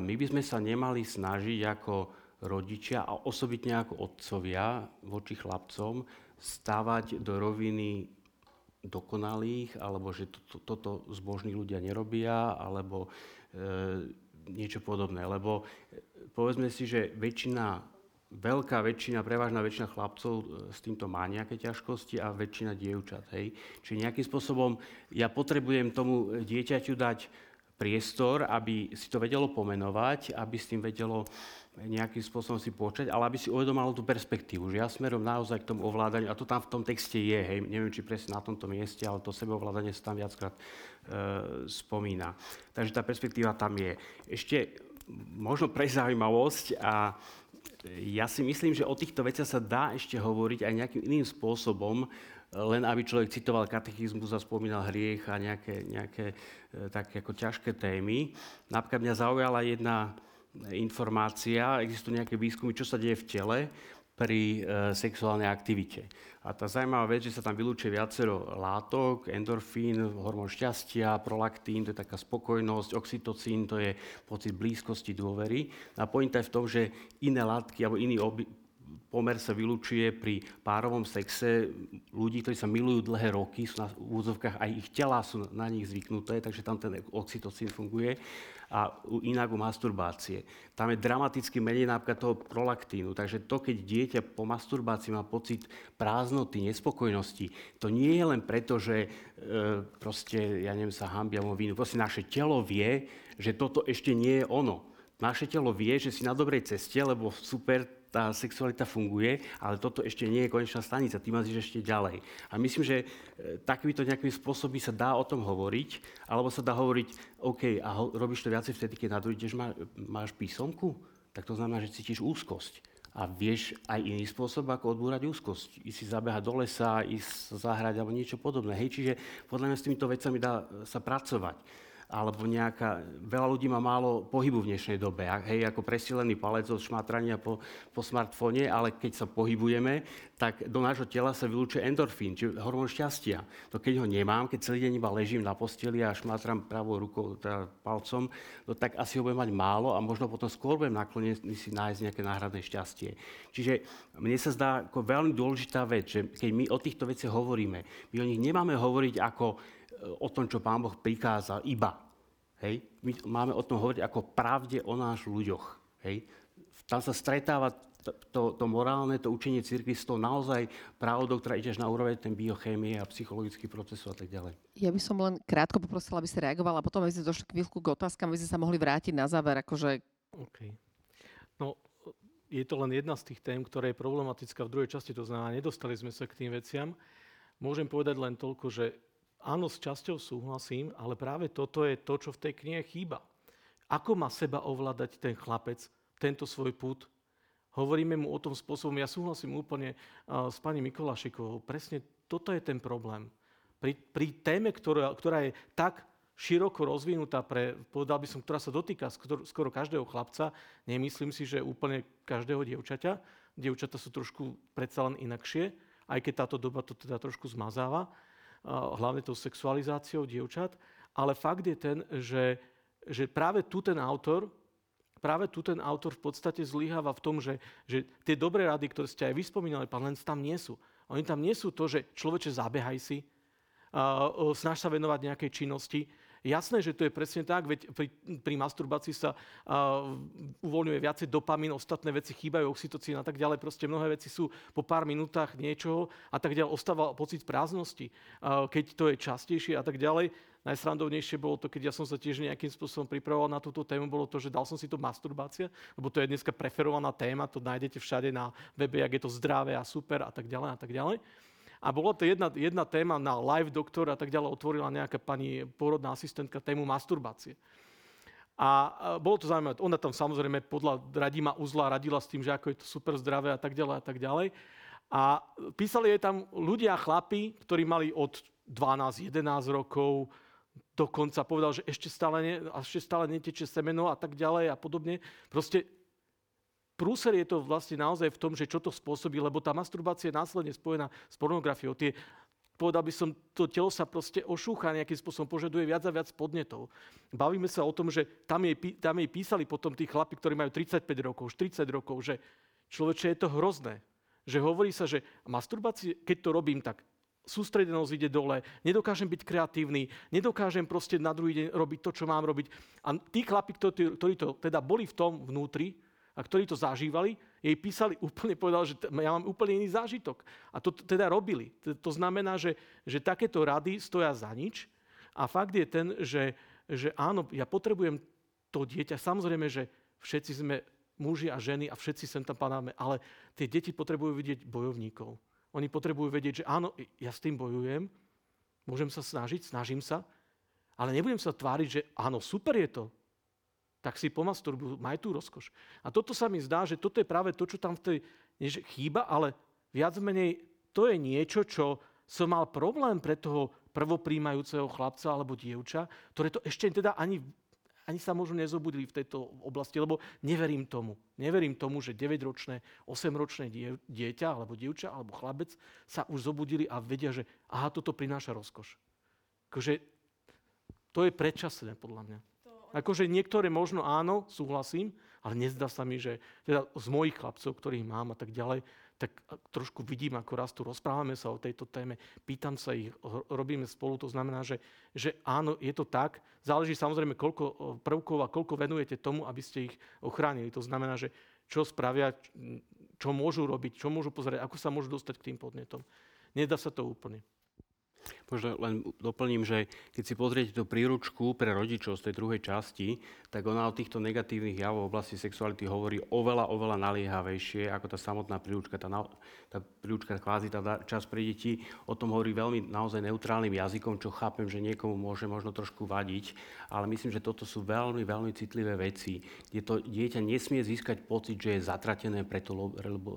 my by sme sa nemali snažiť ako rodičia a osobitne ako otcovia voči chlapcom stávať do roviny dokonalých, alebo že to, to, toto zbožní ľudia nerobia, alebo e, niečo podobné. Lebo e, povedzme si, že väčšina, veľká väčšina, prevažná väčšina chlapcov e, s týmto má nejaké ťažkosti a väčšina dievčat. Hej. Čiže nejakým spôsobom ja potrebujem tomu dieťaťu dať priestor, aby si to vedelo pomenovať, aby s tým vedelo nejakým spôsobom si počať, ale aby si uvedomalo tú perspektívu, že ja smerom naozaj k tomu ovládaniu, a to tam v tom texte je, hej, neviem, či presne na tomto mieste, ale to sebeovládanie sa tam viackrát e, spomína. Takže tá perspektíva tam je. Ešte možno pre zaujímavosť a ja si myslím, že o týchto veciach sa dá ešte hovoriť aj nejakým iným spôsobom, len aby človek citoval katechizmus a spomínal hriech a nejaké, nejaké e, také ako ťažké témy. Napríklad mňa zaujala jedna informácia, existujú nejaké výskumy, čo sa deje v tele pri e, sexuálnej aktivite. A tá zaujímavá vec, že sa tam vylúčuje viacero látok, endorfín, hormón šťastia, prolaktín, to je taká spokojnosť, oxytocín, to je pocit blízkosti, dôvery. A pointa je v tom, že iné látky alebo iný oby, pomer sa vylúčuje pri párovom sexe ľudí, ktorí sa milujú dlhé roky, sú na úzovkách, aj ich tela sú na nich zvyknuté, takže tam ten oxytocín funguje. A inak u masturbácie. Tam je dramaticky menej napríklad toho prolaktínu. Takže to, keď dieťa po masturbácii má pocit prázdnoty, nespokojnosti, to nie je len preto, že e, proste, ja neviem, sa hambia alebo vínu. Proste naše telo vie, že toto ešte nie je ono. Naše telo vie, že si na dobrej ceste, lebo super tá sexualita funguje, ale toto ešte nie je konečná stanica, ty máš ešte ďalej. A myslím, že e, takýmto nejakým spôsobom sa dá o tom hovoriť, alebo sa dá hovoriť, OK, a ho, robíš to viacej vtedy, keď na má, máš písomku, tak to znamená, že cítiš úzkosť. A vieš aj iný spôsob, ako odbúrať úzkosť. Ísť si zabehať do lesa, ísť zahrať alebo niečo podobné. Hej, čiže podľa mňa s týmito vecami dá sa pracovať alebo nejaká, veľa ľudí má málo pohybu v dnešnej dobe, hej, ako presilený palec od šmatrania po, po smartfóne, ale keď sa pohybujeme, tak do nášho tela sa vylúčuje endorfín, čiže hormón šťastia. To keď ho nemám, keď celý deň iba ležím na posteli a šmatram pravou rukou, teda palcom, no tak asi ho budem mať málo a možno potom skôr budem naklonený si nájsť nejaké náhradné šťastie. Čiže mne sa zdá ako veľmi dôležitá vec, že keď my o týchto veciach hovoríme, my o nich nemáme hovoriť ako o tom, čo Pán Boh prikázal, iba. Hej? My máme o tom hovoriť ako pravde o náš ľuďoch. Hej? Tam sa stretáva to, to, to morálne, to učenie cirkvi s tou naozaj pravdou, ktorá ide až na úroveň ten biochémie a psychologický proces a tak ďalej. Ja by som len krátko poprosila, aby ste reagovala a potom aby sme došli chvíľku k otázkam, aby sme sa mohli vrátiť na záver. Akože... Okay. No, je to len jedna z tých tém, ktorá je problematická v druhej časti, to znamená, nedostali sme sa k tým veciam. Môžem povedať len toľko, že áno, s časťou súhlasím, ale práve toto je to, čo v tej knihe chýba. Ako má seba ovládať ten chlapec tento svoj put. Hovoríme mu o tom spôsobom, ja súhlasím úplne uh, s pani Mikolašikovou, presne toto je ten problém. Pri, pri téme, ktorá, ktorá je tak široko rozvinutá pre, povedal by som, ktorá sa dotýka skoro, skoro každého chlapca, nemyslím si, že úplne každého dievčaťa. Dievčata sú trošku predsa len inakšie, aj keď táto doba to teda trošku zmazáva, hlavne tou sexualizáciou dievčat. Ale fakt je ten, že, že práve tu ten autor práve tu ten autor v podstate zlyháva v tom, že, že tie dobré rady, ktoré ste aj vyspomínali, pán Lenz, tam nie sú. Oni tam nie sú to, že človeče zabehaj si, uh, snaž sa venovať nejakej činnosti, Jasné, že to je presne tak, veď pri, pri masturbácii sa uh, uvoľňuje viacej dopamín, ostatné veci chýbajú, oxytocín a tak ďalej. Proste mnohé veci sú po pár minútach niečoho a tak ďalej. Ostáva pocit prázdnosti, uh, keď to je častejšie a tak ďalej. Najsrandovnejšie bolo to, keď ja som sa tiež nejakým spôsobom pripravoval na túto tému, bolo to, že dal som si to masturbácia, lebo to je dneska preferovaná téma, to nájdete všade na webe, jak je to zdravé a super a tak ďalej a tak ďalej. A bola to jedna, jedna téma na live doktor a tak ďalej, otvorila nejaká pani porodná asistentka tému masturbácie. A bolo to zaujímavé. Ona tam samozrejme podľa Radima Uzla radila s tým, že ako je to super zdravé a tak ďalej a tak ďalej. A písali jej tam ľudia, chlapi, ktorí mali od 12-11 rokov, dokonca povedal, že ešte stále, ne, ešte stále neteče semeno a tak ďalej a podobne. Proste prúser je to vlastne naozaj v tom, že čo to spôsobí, lebo tá masturbácia je následne spojená s pornografiou. Tie, povedal by som, to telo sa proste ošúcha nejakým spôsobom, požaduje viac a viac podnetov. Bavíme sa o tom, že tam jej, tam jej písali potom tí chlapi, ktorí majú 35 rokov, 40 rokov, že človeče je to hrozné. Že hovorí sa, že masturbácie, keď to robím, tak sústredenosť ide dole, nedokážem byť kreatívny, nedokážem proste na druhý deň robiť to, čo mám robiť. A tí chlapi, ktorí to teda boli v tom vnútri, a ktorí to zažívali, jej písali úplne, povedal, že ja mám úplne iný zážitok. A to teda robili. To znamená, že, že takéto rady stoja za nič. A fakt je ten, že, že áno, ja potrebujem to dieťa. Samozrejme, že všetci sme muži a ženy a všetci sem tam padáme, ale tie deti potrebujú vidieť bojovníkov. Oni potrebujú vedieť, že áno, ja s tým bojujem, môžem sa snažiť, snažím sa, ale nebudem sa tváriť, že áno, super je to, tak si pomasturbujú, maj tú rozkoš. A toto sa mi zdá, že toto je práve to, čo tam v tej nie, že chýba, ale viac menej to je niečo, čo som mal problém pre toho prvopríjmajúceho chlapca alebo dievča, ktoré to ešte teda ani, ani sa možno nezobudili v tejto oblasti, lebo neverím tomu. Neverím tomu, že 9-ročné, 8-ročné die, dieťa alebo dievča alebo chlabec sa už zobudili a vedia, že aha, toto prináša rozkoš. Akože to je predčasné podľa mňa. Akože niektoré možno áno, súhlasím, ale nezdá sa mi, že teda z mojich chlapcov, ktorých mám a tak ďalej, tak trošku vidím, ako raz tu rozprávame sa o tejto téme, pýtam sa ich, robíme spolu, to znamená, že, že áno, je to tak. Záleží samozrejme, koľko prvkov a koľko venujete tomu, aby ste ich ochránili. To znamená, že čo spravia, čo môžu robiť, čo môžu pozerať, ako sa môžu dostať k tým podnetom. Nedá sa to úplne. Možno len doplním, že keď si pozriete tú príručku pre rodičov z tej druhej časti, tak ona o týchto negatívnych javov v oblasti sexuality hovorí oveľa, oveľa naliehavejšie ako tá samotná príručka. Tá, tá príručka kvázi tá čas pre deti o tom hovorí veľmi naozaj neutrálnym jazykom, čo chápem, že niekomu môže možno trošku vadiť, ale myslím, že toto sú veľmi, veľmi citlivé veci, kde to dieťa nesmie získať pocit, že je zatratené, preto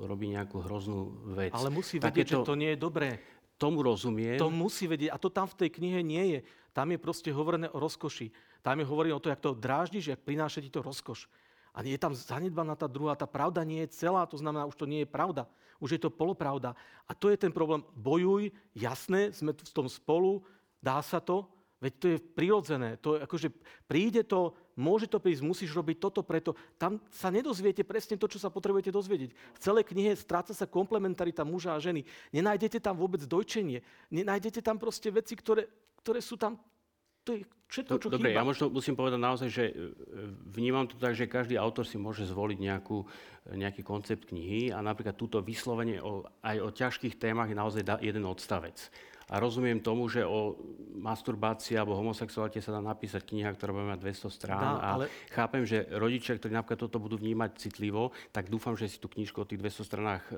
robí nejakú hroznú vec. Ale musí vedieť, Takéto... že to nie je dobré tomu rozumie. To musí vedieť. A to tam v tej knihe nie je. Tam je proste hovorené o rozkoši. Tam je hovorené o to, jak to dráždiš, jak prináša ti to rozkoš. A je tam zanedbaná tá druhá. Tá pravda nie je celá, to znamená, už to nie je pravda. Už je to polopravda. A to je ten problém. Bojuj, jasné, sme v tom spolu, dá sa to, Veď to je prirodzené. To, akože príde to, môže to prísť, musíš robiť toto preto. Tam sa nedozviete presne to, čo sa potrebujete dozvedieť. V celej knihe stráca sa komplementarita muža a ženy. Nenájdete tam vôbec dojčenie. Nenájdete tam proste veci, ktoré, ktoré sú tam to je všetko, čo Dobre, chýba. ja možno musím povedať naozaj, že e, vnímam to tak, že každý autor si môže zvoliť nejakú, nejaký koncept knihy a napríklad túto vyslovenie o, aj o ťažkých témach je naozaj jeden odstavec. A rozumiem tomu, že o masturbácii alebo homosexualite sa dá napísať kniha, ktorá bude mať 200 strán. Dá, a ale- chápem, že rodičia, ktorí napríklad toto budú vnímať citlivo, tak dúfam, že si tú knižku o tých 200 stranách e,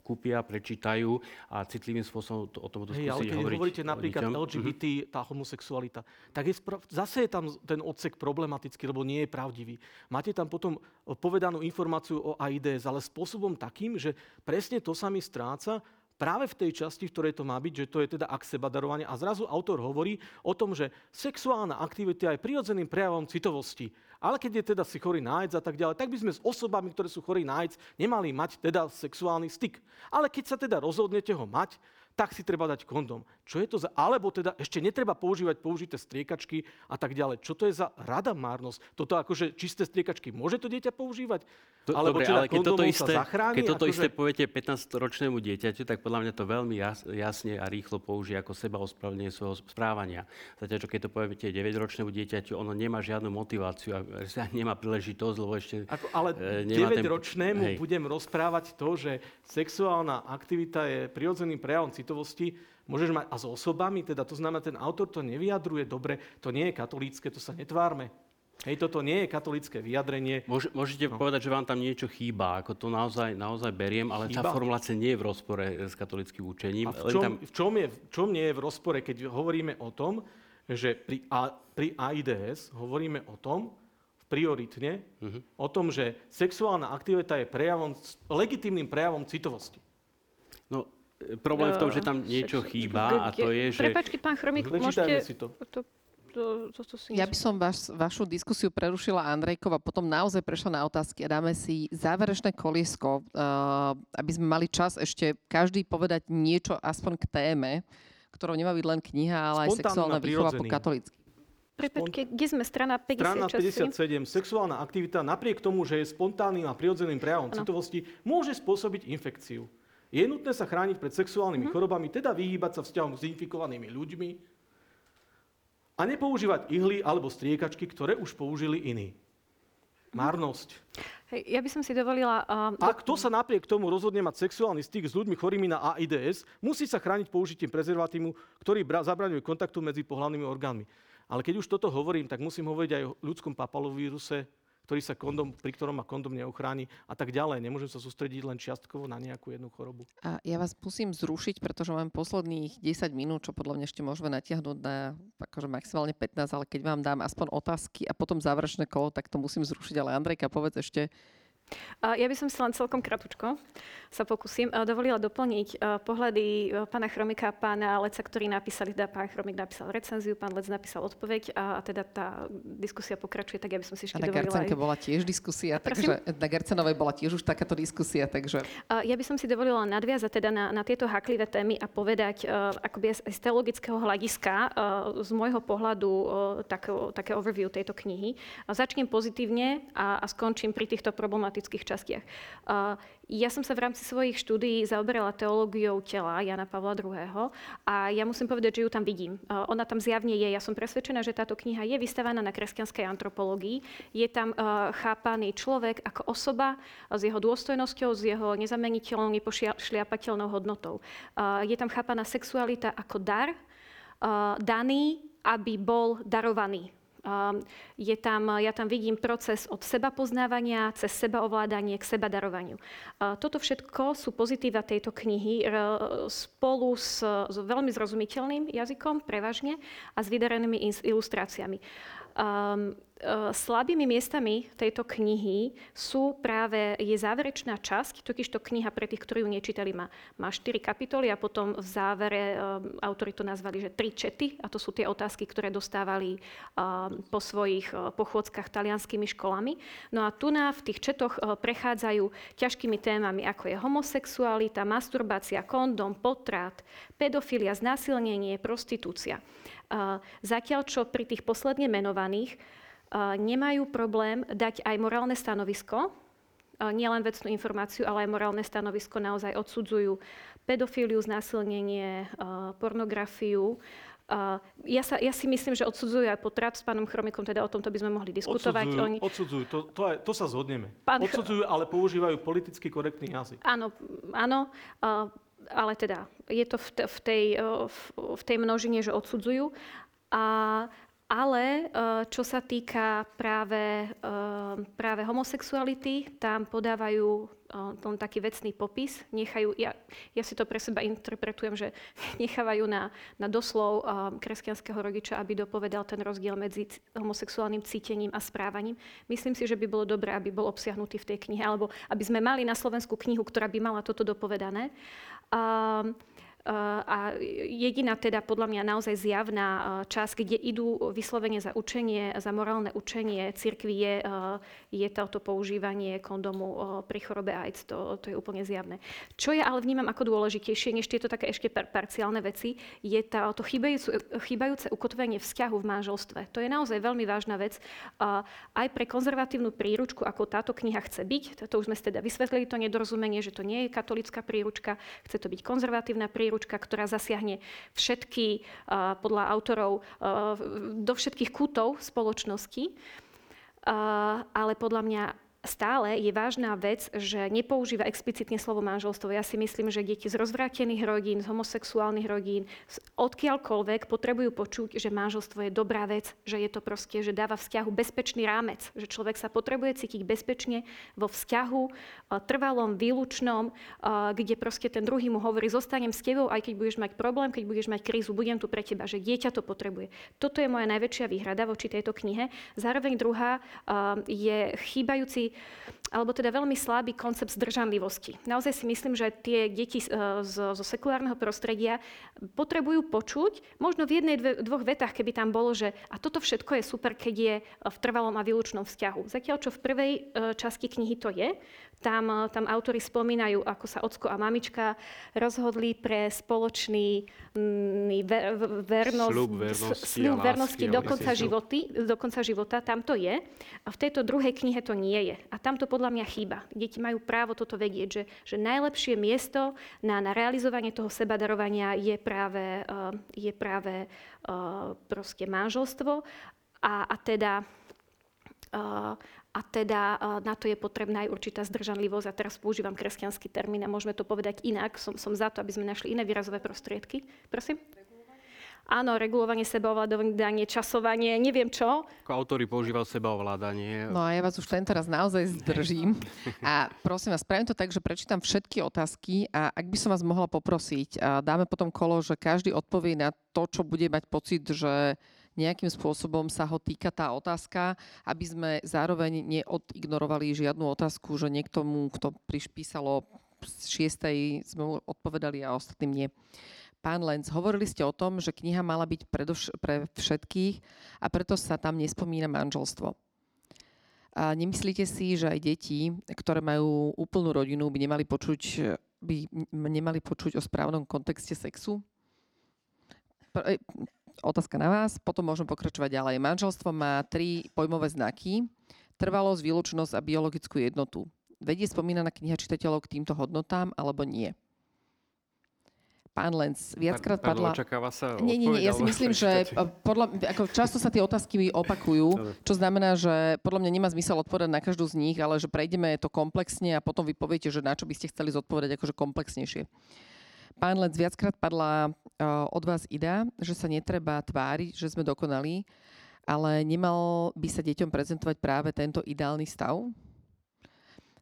kúpia, prečítajú a citlivým spôsobom to, o tom budú Hej, ale skúsiť keď hovoriť hovoríte napríklad deťom. LGBT, tá homosexualita, tak je spra- zase je tam ten odsek problematický, lebo nie je pravdivý. Máte tam potom povedanú informáciu o AIDS, ale spôsobom takým, že presne to sa mi stráca práve v tej časti, v ktorej to má byť, že to je teda akt seba darovania. A zrazu autor hovorí o tom, že sexuálna aktivita je prirodzeným prejavom citovosti. Ale keď je teda si chorý AIDS a tak ďalej, tak by sme s osobami, ktoré sú chorí AIDS, nemali mať teda sexuálny styk. Ale keď sa teda rozhodnete ho mať, tak si treba dať kondom. Čo je to za... Alebo teda ešte netreba používať použité striekačky a tak ďalej. Čo to je za rada márnosť? Toto akože čisté striekačky môže to dieťa používať? To, Alebo dobre, teda ale keď toto, isté, zachráni? keď toto akože... isté poviete 15-ročnému dieťaťu, tak podľa mňa to veľmi jas, jasne a rýchlo použije ako seba ospravedlenie svojho správania. Zatiaľ, čo keď to poviete 9-ročnému dieťaťu, ono nemá žiadnu motiváciu a nemá príležitosť, lebo ešte... Ako, ale e, nemá ten- 9-ročnému hej. budem rozprávať to, že sexuálna aktivita je prirodzeným prejavom citovosti, môžeš mať a s osobami, teda to znamená, ten autor to nevyjadruje dobre, to nie je katolícke, to sa netvárme. Hej, toto nie je katolické vyjadrenie. Môž, môžete No. povedať, že vám tam niečo chýba, ako to naozaj, naozaj beriem, ale tá Chýba? formulácia nie je v rozpore s katolickým učením. A v čom, tam, v, čom je, v čom nie je v rozpore, keď hovoríme o tom, že pri, A, pri AIDS hovoríme o tom, prioritne, Mhm. o tom, že sexuálna aktivita je prejavom, legitímnym prejavom citovosti. No, problém v tom, že tam niečo chýba a to je, že... Prepačte, pán Chromík, môžete... si to. To, to, to, to si Ja by som vaš, vašu diskusiu prerušila Andrejkov a potom naozaj prešla na otázky a dáme si záverečné koliesko, uh, aby sme mali čas ešte každý povedať niečo aspoň k téme, ktorou nemá byť len kniha, ale aj Spontánnym sexuálna výchova po katolícky. Prepačte, kde sme? Strana 56? Strana 57. Sexuálna aktivita napriek tomu, že je spontánnym a prirodzeným prejavom citovosti, môže spôsobiť infekciu. Je nutné sa chrániť pred sexuálnymi chorobami, teda vyhýbať sa vzťahom s infikovanými ľuďmi a nepoužívať ihly alebo striekačky, ktoré už použili iní. Márnosť. Hej, ja by som si dovolila... Uh, A kto sa napriek tomu rozhodne mať sexuálny styk s ľuďmi chorými na AIDS, musí sa chrániť použitím prezervatívu, ktorý bra- zabraňuje kontaktu medzi pohľadnými orgánmi. Ale keď už toto hovorím, tak musím hovoriť aj o ľudskom papalovíruse, ktorý sa kondom, pri ktorom ma kondom neochráni a tak ďalej. Nemôžem sa sústrediť len čiastkovo na nejakú jednu chorobu. A ja vás musím zrušiť, pretože mám posledných 10 minút, čo podľa mňa ešte môžeme natiahnuť na akože maximálne 15, ale keď vám dám aspoň otázky a potom záverečné kolo, tak to musím zrušiť. Ale Andrejka, povedz ešte, Ja by som si len celkom kratučko sa pokúsim dovolila doplniť pohľady pána Chromika a pána Leca, ktorí napísali, teda pán Chromik napísal recenziu, pán Lec napísal odpoveď a, teda tá diskusia pokračuje, tak ja by som si ešte a na dovolila Garcenke aj... bola tiež diskusia, Prosím? takže na Garcenovej bola tiež už takáto diskusia, takže Ja by som si dovolila nadviazať teda na, na tieto haklivé témy a povedať akoby z, z teologického hľadiska, z môjho pohľadu uh, tak, také overview tejto knihy. Začnem pozitívne a, a skončím pri týchto problematických častiach. Uh, ja som sa v rámci svojich štúdií zaoberala teológiou tela Jana Pavla II. a ja musím povedať, že ju tam vidím. Ona tam zjavne je. Ja som presvedčená, že táto kniha je vystavaná na kresťanskej antropológii. Je tam chápaný človek ako osoba s jeho dôstojnosťou, s jeho nezameniteľnou, nepošliapateľnou hodnotou. Je tam chápaná sexualita ako dar, daný, aby bol darovaný. Je tam, ja tam vidím proces od seba poznávania cez seba ovládanie k seba darovaniu. Toto všetko sú pozitíva tejto knihy spolu s, s veľmi zrozumiteľným jazykom, prevažne, a s vydarenými ilustráciami. Um, slabými miestami tejto knihy sú práve, je záverečná časť, totižto kniha pre tých, ktorí ju nečítali, má, má 4 kapitoly a potom v závere um, autori to nazvali, že tri čety, a to sú tie otázky, ktoré dostávali um, po svojich uh, pochôdzkach talianskými školami. No a tu na, v tých četoch uh, prechádzajú ťažkými témami, ako je homosexualita, masturbácia, kondom, potrat, pedofilia, znásilnenie, prostitúcia. Zatiaľ, čo pri tých posledne menovaných nemajú problém dať aj morálne stanovisko, nielen vecnú informáciu, ale aj morálne stanovisko naozaj odsudzujú pedofíliu, znásilnenie, pornografiu. Ja, sa, ja si myslím, že odsudzujú aj potrat s pánom Chromikom, teda o tomto by sme mohli diskutovať. Odsudzujú, Oni- odsudzujú to, to, aj, to sa zhodneme. Pán- Odsudzujú, ale používajú politicky korektný jazyk. Áno, áno. Ale teda je to v, v, tej, v, v tej množine, že odsudzujú. A, ale čo sa týka práve, práve homosexuality, tam podávajú len taký vecný popis, nechajú, ja, ja si to pre seba interpretujem, že nechávajú na, na doslov kresťanského rodiča, aby dopovedal ten rozdiel medzi homosexuálnym cítením a správaním. Myslím si, že by bolo dobré, aby bol obsiahnutý v tej knihe, alebo aby sme mali na Slovensku knihu, ktorá by mala toto dopovedané. Uh, a jediná teda podľa mňa naozaj zjavná časť, kde idú vyslovene za učenie, za morálne učenie cirkvi je, je toto používanie kondomu pri chorobe AIDS. To, to je úplne zjavné. Čo ja ale vnímam ako dôležitejšie, než tieto také ešte par- parciálne veci, je tá, to chýbajúce, chýbajúce ukotvenie vzťahu v manželstve. To je naozaj veľmi vážna vec. Aj pre konzervatívnu príručku, ako táto kniha chce byť, to už sme teda vysvetlili to nedorozumenie, že to nie je katolická príručka, chce to byť konzervatívna príručka, príručka, ktorá zasiahne všetky, podľa autorov, do všetkých kútov spoločnosti. Ale podľa mňa stále je vážna vec, že nepoužíva explicitne slovo manželstvo. Ja si myslím, že deti z rozvrátených rodín, z homosexuálnych rodín, odkiaľkoľvek potrebujú počuť, že manželstvo je dobrá vec, že je to proste, že dáva vzťahu bezpečný rámec, že človek sa potrebuje cítiť bezpečne vo vzťahu trvalom, výlučnom, kde proste ten druhý mu hovorí, zostanem s tebou, aj keď budeš mať problém, keď budeš mať krízu, budem tu pre teba, že dieťa to potrebuje. Toto je moja najväčšia výhrada voči tejto knihe. Zároveň druhá je chýbajúci alebo teda veľmi slabý koncept zdržanlivosti. Naozaj si myslím, že tie deti z, zo sekulárneho prostredia potrebujú počuť, možno v jednej, dve, dvoch vetách, keby tam bolo, že a toto všetko je super, keď je v trvalom a výlučnom vzťahu. Zatiaľ, čo v prvej e, časti knihy to je, tam, tam autory spomínajú, ako sa ocko a mamička rozhodli pre spoločný mm, ver, vernosť, sľub vernosti, sľub vernosti do, konca životy, do konca života. Tam to je. A v tejto druhej knihe to nie je. A tam to podľa mňa chýba. Deti majú právo toto vedieť, že, že najlepšie miesto na, na realizovanie toho sebadarovania je práve, uh, je práve uh, proste manželstvo. A, a teda uh, a teda na to je potrebná aj určitá zdržanlivosť. A teraz používam kresťanský termín a môžeme to povedať inak. Som, som za to, aby sme našli iné výrazové prostriedky. Prosím? Áno, regulovanie sebaovládanie, časovanie, neviem čo. Ako autori používal sebaovládanie. No a ja vás už tento raz naozaj zdržím. A prosím vás, spravím to tak, že prečítam všetky otázky a ak by som vás mohla poprosiť, dáme potom kolo, že každý odpovie na to, čo bude mať pocit, že nejakým spôsobom sa ho týka tá otázka, aby sme zároveň neodignorovali žiadnu otázku, že niekto mu, kto prišpísalo z šiestej, sme mu odpovedali a ostatným nie. Pán Lenz, hovorili ste o tom, že kniha mala byť predovš- pre všetkých a preto sa tam nespomína manželstvo. A nemyslíte si, že aj deti, ktoré majú úplnú rodinu, by nemali počuť, by nemali počuť o správnom kontexte sexu? E, otázka na vás, potom môžem pokračovať ďalej. Manželstvo má tri pojmové znaky. Trvalosť, výlučnosť a biologickú jednotu. Vedie spomínaná kniha čitateľov k týmto hodnotám alebo nie? Pán Lenz, viackrát padla... Očakáva sa nie, nie, nie, ja si myslím, že podľa, ako často sa tie otázky opakujú, čo znamená, že podľa mňa nemá zmysel odpovedať na každú z nich, ale že prejdeme to komplexne a potom vy poviete, že na čo by ste chceli zodpovedať akože komplexnejšie. Pán Lenz, viackrát padla uh, od vás idea, že sa netreba tváriť, že sme dokonali, ale nemal by sa deťom prezentovať práve tento ideálny stav?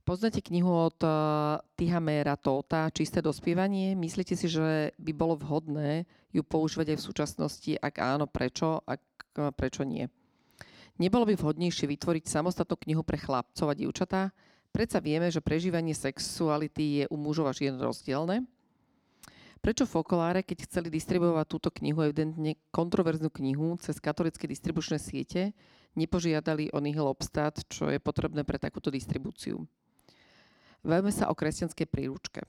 Poznáte knihu od uh, Tihamera Tóta Čisté dospievanie? Myslíte si, že by bolo vhodné ju používať aj v súčasnosti? Ak áno, prečo? Ak uh, prečo nie? Nebolo by vhodnejšie vytvoriť samostatnú knihu pre chlapcov a dievčatá? Predsa vieme, že prežívanie sexuality je u mužov a žien rozdielne. Prečo Fokoláre, keď chceli distribuovať túto knihu, evidentne kontroverznú knihu cez katolické distribučné siete, nepožiadali o nihil obstat, čo je potrebné pre takúto distribúciu? Vejme sa o kresťanskej príručke.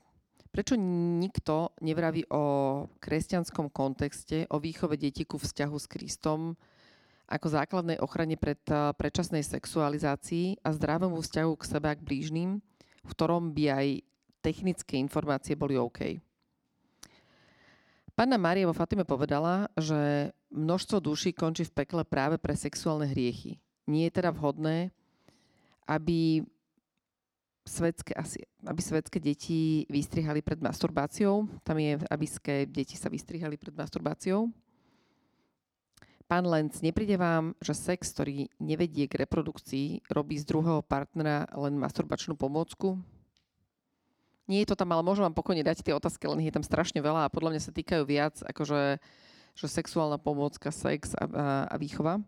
Prečo nikto nevraví o kresťanskom kontexte, o výchove detí ku vzťahu s Kristom, ako základnej ochrane pred eh, predčasnej sexualizácii a zdravému vzťahu k sebe a k blížnym, v ktorom by aj technické informácie boli OK. Pána Mária vo Fatime povedala, že množstvo duší končí v pekle práve pre sexuálne hriechy. Nie je teda vhodné, aby svetské, asi, aby svetské deti vystrihali pred masturbáciou. Tam je, aby deti sa vystrihali pred masturbáciou. Pán Lenc, nepríde vám, že sex, ktorý nevedie k reprodukcii, robí z druhého partnera len masturbačnú pomôcku? Nie je to tam, ale môžem vám pokojne dať tie otázky, len je tam strašne veľa a podľa mňa sa týkajú viac akože že sexuálna pomôcka, sex a, a, a výchova.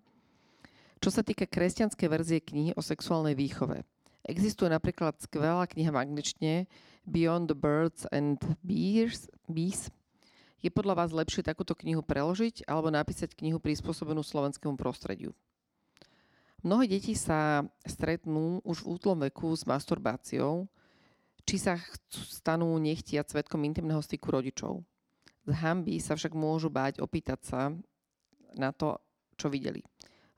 Čo sa týka kresťanskej verzie knihy o sexuálnej výchove. Existuje napríklad skvelá kniha v angličtine Beyond the Birds and Bees, Bees je podľa vás lepšie takúto knihu preložiť alebo napísať knihu prispôsobenú slovenskému prostrediu? Mnohé deti sa stretnú už v útlom veku s masturbáciou, či sa stanú nechtiať svetkom intimného styku rodičov. Z hamby sa však môžu báť opýtať sa na to, čo videli.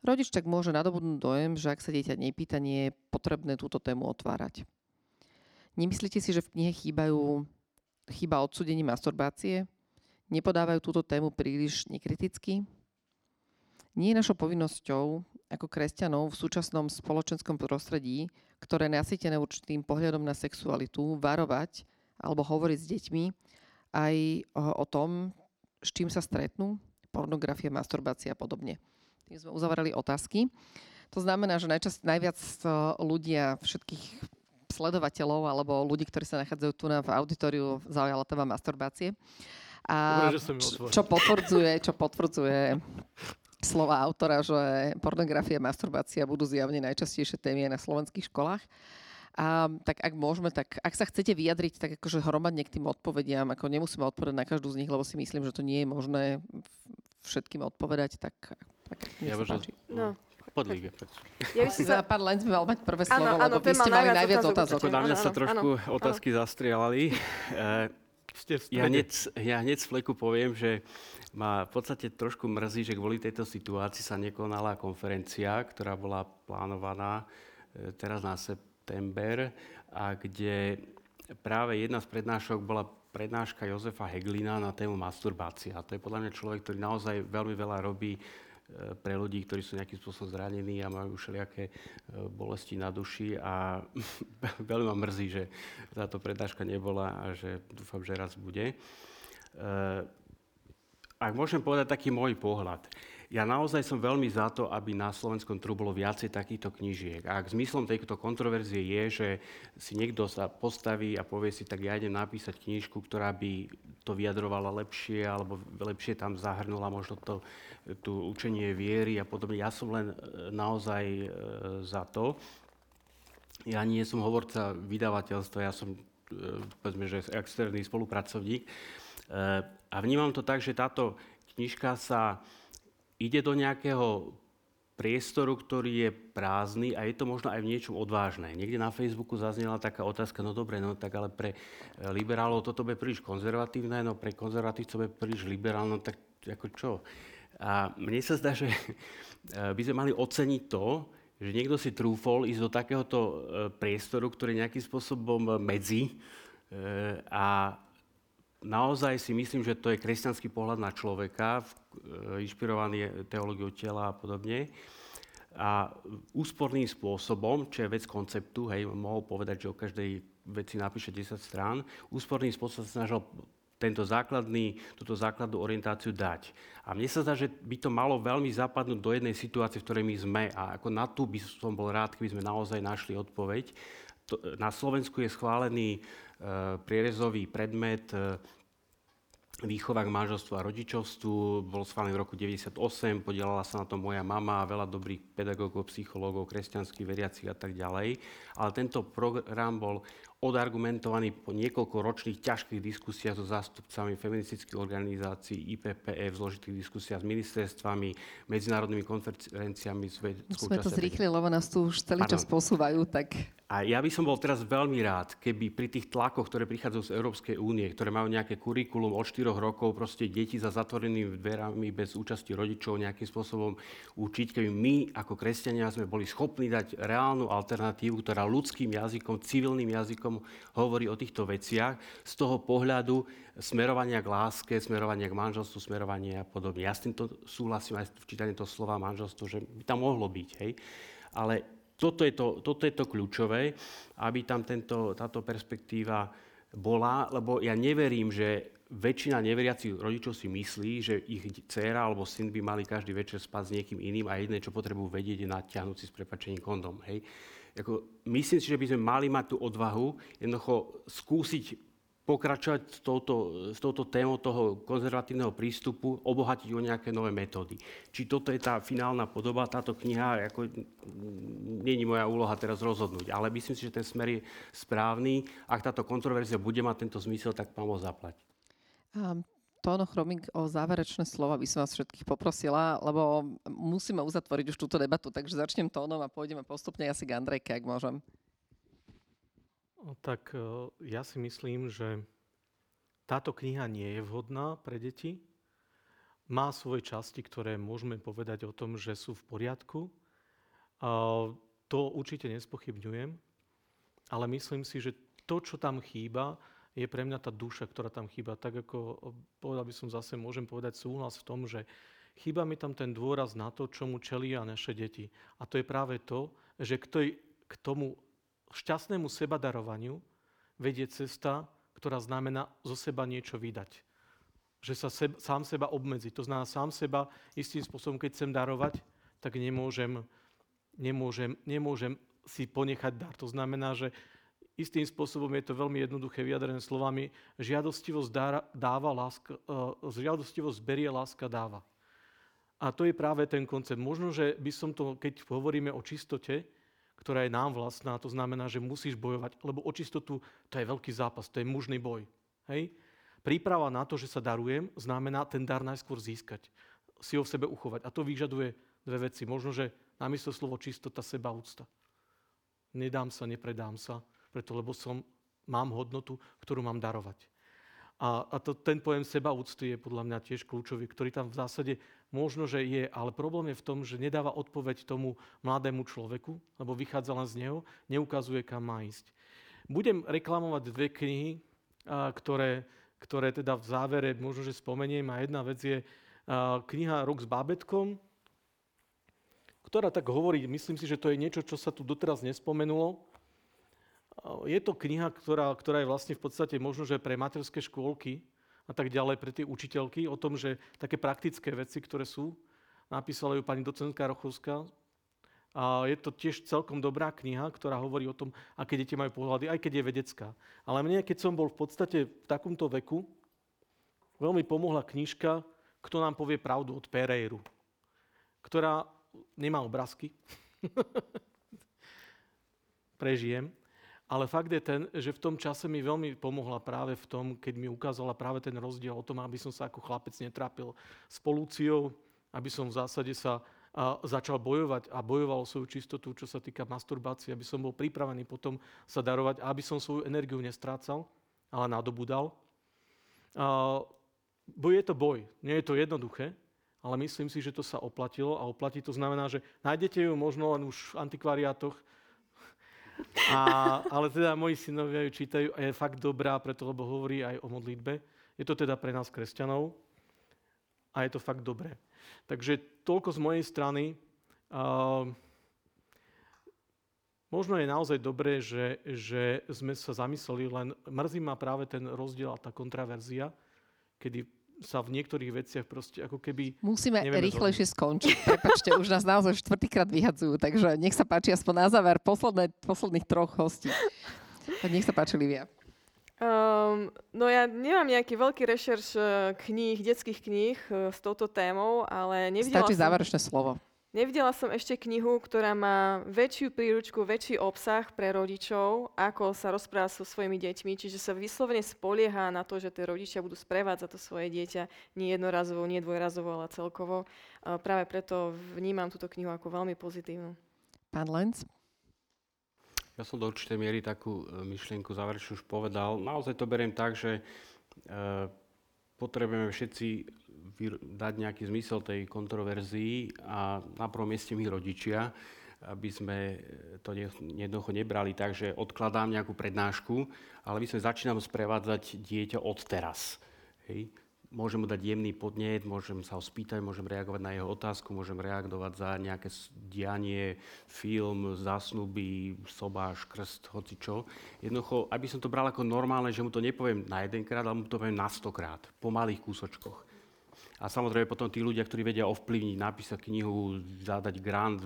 Rodič tak môže nadobudnúť dojem, že ak sa dieťa nepýta, nie je potrebné túto tému otvárať. Nemyslíte si, že v knihe chýbajú, chýba odsudenie masturbácie? nepodávajú túto tému príliš nekriticky? Nie je našou povinnosťou ako kresťanov v súčasnom spoločenskom prostredí, ktoré je určitým pohľadom na sexualitu, varovať alebo hovoriť s deťmi aj o tom, s čím sa stretnú, pornografia, masturbácia a podobne. Tým sme uzavreli otázky. To znamená, že najčas, najviac e, ľudia, všetkých sledovateľov alebo ľudí, ktorí sa nachádzajú tu na v auditoriu, zaujala téma masturbácie. A Dobre, že čo potvrdzuje, čo potvrdzuje slova autora, že pornografia a masturbácia budú zjavne najčastejšie témy aj na slovenských školách. A, tak ak môžeme, tak ak sa chcete vyjadriť, tak akože hromadne k tým odpovediam, ako nemusíme odpovedať na každú z nich, lebo si myslím, že to nie je možné všetkým odpovedať, tak, tak ja sa páči. No. Podlíge. Ja by si za pán Lenz mal mať prvé slovo, ano, lebo vy ste mali najviac otázok. Na mňa sa trošku ano, otázky ano. zastrielali. Ste ja, hneď, ja hneď z fleku poviem, že ma v podstate trošku mrzí, že kvôli tejto situácii sa nekonala konferencia, ktorá bola plánovaná e, teraz na september a kde práve jedna z prednášok bola prednáška Jozefa Heglina na tému masturbácia. A to je podľa mňa človek, ktorý naozaj veľmi veľa robí pre ľudí, ktorí sú nejakým spôsobom zranení a majú všelijaké e, bolesti na duši a veľmi ma mrzí, že táto prednáška nebola a že dúfam, že raz bude. E, ak môžem povedať taký môj pohľad. Ja naozaj som veľmi za to, aby na slovenskom trhu bolo viacej takýchto knižiek. A ak zmyslom tejto kontroverzie je, že si niekto sa postaví a povie si, tak ja idem napísať knižku, ktorá by to vyjadrovala lepšie, alebo lepšie tam zahrnula možno to, tu učenie viery a podobne. Ja som len e, naozaj e, za to. Ja nie som hovorca vydavateľstva, ja som e, povedzme, že externý spolupracovník. A vnímam to tak, že táto knižka sa ide do nejakého priestoru, ktorý je prázdny a je to možno aj v niečom odvážne. Niekde na Facebooku zaznela taká otázka, no dobre, no tak ale pre eh, liberálov toto bude príliš konzervatívne, no pre konzervatívcov bude príliš liberálne, no tak ako čo? A mne sa zdá, že eh, by sme mali oceniť to, že niekto si trúfol ísť do takéhoto eh, priestoru, ktorý nejakým spôsobom medzi a naozaj si myslím, že to je kresťanský pohľad na človeka, e, inšpirovaný teológiou tela a podobne. A úsporným spôsobom, čo je vec konceptu, hej, mohol povedať, že o každej veci napíše 10 strán, úsporným spôsobom sa snažil tento základný, túto základnú orientáciu dať. A mne sa zdá, že by to malo veľmi zapadnúť do jednej situácie, v ktorej my sme. A ako na tú by som bol rád, keby sme naozaj našli odpoveď. Na Slovensku je schválený prierezový predmet eh, výchova k manželstvu a rodičovstvu. Bol schválený v roku 1998, podielala sa na to moja mama veľa dobrých pedagógov, psychológov, kresťanských veriacich a tak ďalej. Ale tento program bol odargumentovaný po niekoľko ročných ťažkých diskusiách so zástupcami feministických organizácií, IPPF, zložitých diskusiách s ministerstvami, medzinárodnými konferenciami. Sme to zrýchli, lebo nás tu už celý čas posúvajú, tak a ja by som bol teraz veľmi rád, keby pri tých tlakoch, ktoré prichádzajú z Európskej únie, ktoré majú nejaké kurikulum od 4 rokov, proste deti za zatvorenými dverami bez účasti rodičov nejakým spôsobom učiť, keby my ako kresťania sme boli schopní dať reálnu alternatívu, ktorá ľudským jazykom, civilným jazykom hovorí o týchto veciach, z toho pohľadu smerovania k láske, smerovania k manželstvu, smerovania a podobne. Ja s týmto súhlasím aj v čítaní toho slova manželstvo, že by tam mohlo byť. Hej? Ale toto je to, toto je to kľúčové, aby tam tento, táto perspektíva bola, lebo ja neverím, že väčšina neveriacich rodičov si myslí, že ich dcéra alebo syn by mali každý večer spať s niekým iným a jedné, čo potrebujú vedieť, je natiahnuť si s prepačením kondom. Hej. Jako, myslím si, že by sme mali mať tú odvahu jednoducho skúsiť pokračovať s touto, s touto témou toho konzervatívneho prístupu, obohatiť o nejaké nové metódy. Či toto je tá finálna podoba, táto kniha, ako, není moja úloha teraz rozhodnúť, ale myslím si, že ten smer je správny. Ak táto kontroverzia bude mať tento zmysel, tak pán zaplať. Um, Tóno Chromik, o záverečné slova by som vás všetkých poprosila, lebo musíme uzatvoriť už túto debatu, takže začnem tónom a pôjdeme postupne asi k Andrejke, ak môžem. Tak e, ja si myslím, že táto kniha nie je vhodná pre deti. Má svoje časti, ktoré môžeme povedať o tom, že sú v poriadku. To určite nespochybňujem, ale myslím si, že to, čo tam chýba, je pre mňa tá duša, ktorá tam chýba. Tak ako povedal by som zase, môžem povedať súhlas v tom, že chýba mi tam ten dôraz na to, čomu čelia naše deti. A to je práve to, že k, tej, k tomu šťastnému sebadarovaniu vedie cesta, ktorá znamená zo seba niečo vydať. Že sa seb, sám seba obmedzi. To znamená sám seba istým spôsobom, keď chcem darovať, tak nemôžem, nemôžem, nemôžem si ponechať dar. To znamená, že istým spôsobom je to veľmi jednoduché vyjadrené slovami, žiadostivosť dáva, láska, uh, žiadostivosť berie, láska dáva. A to je práve ten koncept. Možno, že by som to, keď hovoríme o čistote, ktorá je nám vlastná. To znamená, že musíš bojovať, lebo o čistotu to je veľký zápas, to je mužný boj. Hej? Príprava na to, že sa darujem, znamená ten dar najskôr získať, si ho v sebe uchovať. A to vyžaduje dve veci. Možno, že namiesto slovo čistota, seba úcta. Nedám sa, nepredám sa, preto lebo som, mám hodnotu, ktorú mám darovať. A, a to, ten pojem seba úcty je podľa mňa tiež kľúčový, ktorý tam v zásade možno, že je, ale problém je v tom, že nedáva odpoveď tomu mladému človeku, lebo vychádza len z neho, neukazuje, kam má ísť. Budem reklamovať dve knihy, a, ktoré, ktoré teda v závere možno, že spomeniem. A jedna vec je a, kniha Rok s bábetkom, ktorá tak hovorí, myslím si, že to je niečo, čo sa tu doteraz nespomenulo, je to kniha, ktorá, ktorá je vlastne v podstate možno, že pre materské škôlky a tak ďalej, pre tie učiteľky, o tom, že také praktické veci, ktoré sú. Napísala ju pani docentka Rochovská. A je to tiež celkom dobrá kniha, ktorá hovorí o tom, aké deti majú pohľady, aj keď je vedecká. Ale mne, keď som bol v podstate v takomto veku, veľmi pomohla knižka Kto nám povie pravdu od Pereiru, ktorá nemá obrázky. Prežijem. Ale fakt je ten, že v tom čase mi veľmi pomohla práve v tom, keď mi ukázala práve ten rozdiel o tom, aby som sa ako chlapec netrápil s polúciou, aby som v zásade sa a začal bojovať a bojoval o svoju čistotu, čo sa týka masturbácie, aby som bol pripravený potom sa darovať a aby som svoju energiu nestrácal, ale nadobudal. A, boj je to boj, nie je to jednoduché, ale myslím si, že to sa oplatilo a oplatí to znamená, že nájdete ju možno len už v antikvariátoch, a, ale teda moji synovia ju čítajú a je fakt dobrá, preto lebo hovorí aj o modlitbe. Je to teda pre nás kresťanov a je to fakt dobré. Takže toľko z mojej strany. Uh, možno je naozaj dobré, že, že sme sa zamysleli, len mrzí ma práve ten rozdiel a tá kontraverzia, kedy sa v niektorých veciach proste ako keby... Musíme rýchlejšie skončiť. Prepačte, už nás naozaj štvrtýkrát vyhadzujú, takže nech sa páči aspoň na záver posledné, posledných troch hostí. Nech sa páči, Livia. Um, no ja nemám nejaký veľký rešerš eh, kníh, detských kníh uh, s touto témou, ale nevidela Stačí som... záverečné slovo. Nevidela som ešte knihu, ktorá má väčšiu príručku, väčší obsah pre rodičov, ako sa rozprávať so svojimi deťmi. Čiže sa vyslovene spolieha na to, že tie rodičia budú sprevádzať to svoje dieťa nie jednorazovo, nie dvojrazovo, ale celkovo. Práve preto vnímam túto knihu ako veľmi pozitívnu. Pán Lenz? Ja som do určitej miery takú e, myšlienku záverečnú už povedal. Naozaj to beriem tak, že e, potrebujeme všetci dať nejaký zmysel tej kontroverzii a na prvom mieste my rodičia, aby sme to jednoducho nebrali tak, že odkladám nejakú prednášku, ale my sme začíname sprevádzať dieťa od teraz. Hej. môžem mu dať jemný podnet, môžem sa ho spýtať, môžem reagovať na jeho otázku, môžem reagovať za nejaké dianie, film, zásnuby, sobáš, krst, hoci čo. Jednoducho, aby som to bral ako normálne, že mu to nepoviem na jedenkrát, ale mu to poviem na stokrát, po malých kúsočkoch. A samozrejme potom tí ľudia, ktorí vedia ovplyvniť, napísať knihu, zadať grant,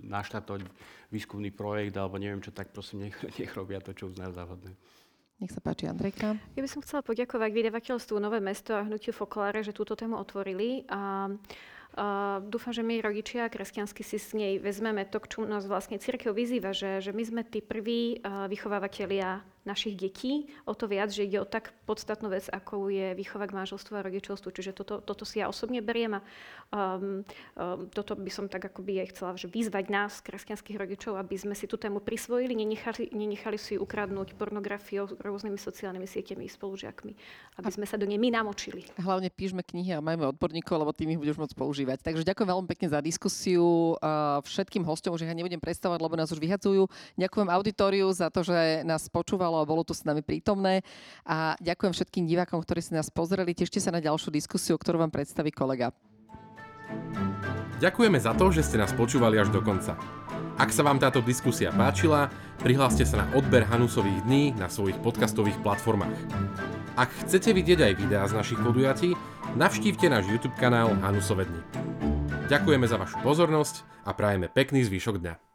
naštartovať výskumný projekt alebo neviem čo, tak prosím, nech, nech robia to, čo uznajú za vhodné. Nech sa páči, Andrejka. Ja by som chcela poďakovať vydavateľstvu Nové mesto a Hnutiu Fokoláre, že túto tému otvorili. A Uh, dúfam, že my rodičia kresťansky si s nej vezmeme to, k čomu nás vlastne církev vyzýva, že, že my sme tí prví vychovávateľia našich detí, o to viac, že ide o tak podstatnú vec, ako je výchova k manželstvu a rodičovstvu. Čiže toto, toto si ja osobne beriem a um, um, toto by som tak akoby aj chcela že vyzvať nás, kresťanských rodičov, aby sme si tú tému prisvojili, nenechali, nenechali si ukradnúť pornografiou, rôznymi sociálnymi sieťami, spolužiakmi, aby sme sa do nej my namočili. Hlavne píšme knihy a majme odborníkov, lebo tým ich budeš môcť používať. Takže ďakujem veľmi pekne za diskusiu všetkým hostom, už ich ja nebudem predstavovať, lebo nás už vyhadzujú. Ďakujem auditoriu za to, že nás počúvalo a bolo tu s nami prítomné. A ďakujem všetkým divákom, ktorí si nás pozreli. Tešte sa na ďalšiu diskusiu, ktorú vám predstaví kolega. Ďakujeme za to, že ste nás počúvali až do konca. Ak sa vám táto diskusia páčila, prihláste sa na odber Hanusových dní na svojich podcastových platformách. Ak chcete vidieť aj videá z našich podujatí, navštívte náš YouTube kanál Hanusové dni. Ďakujeme za vašu pozornosť a prajeme pekný zvyšok dňa.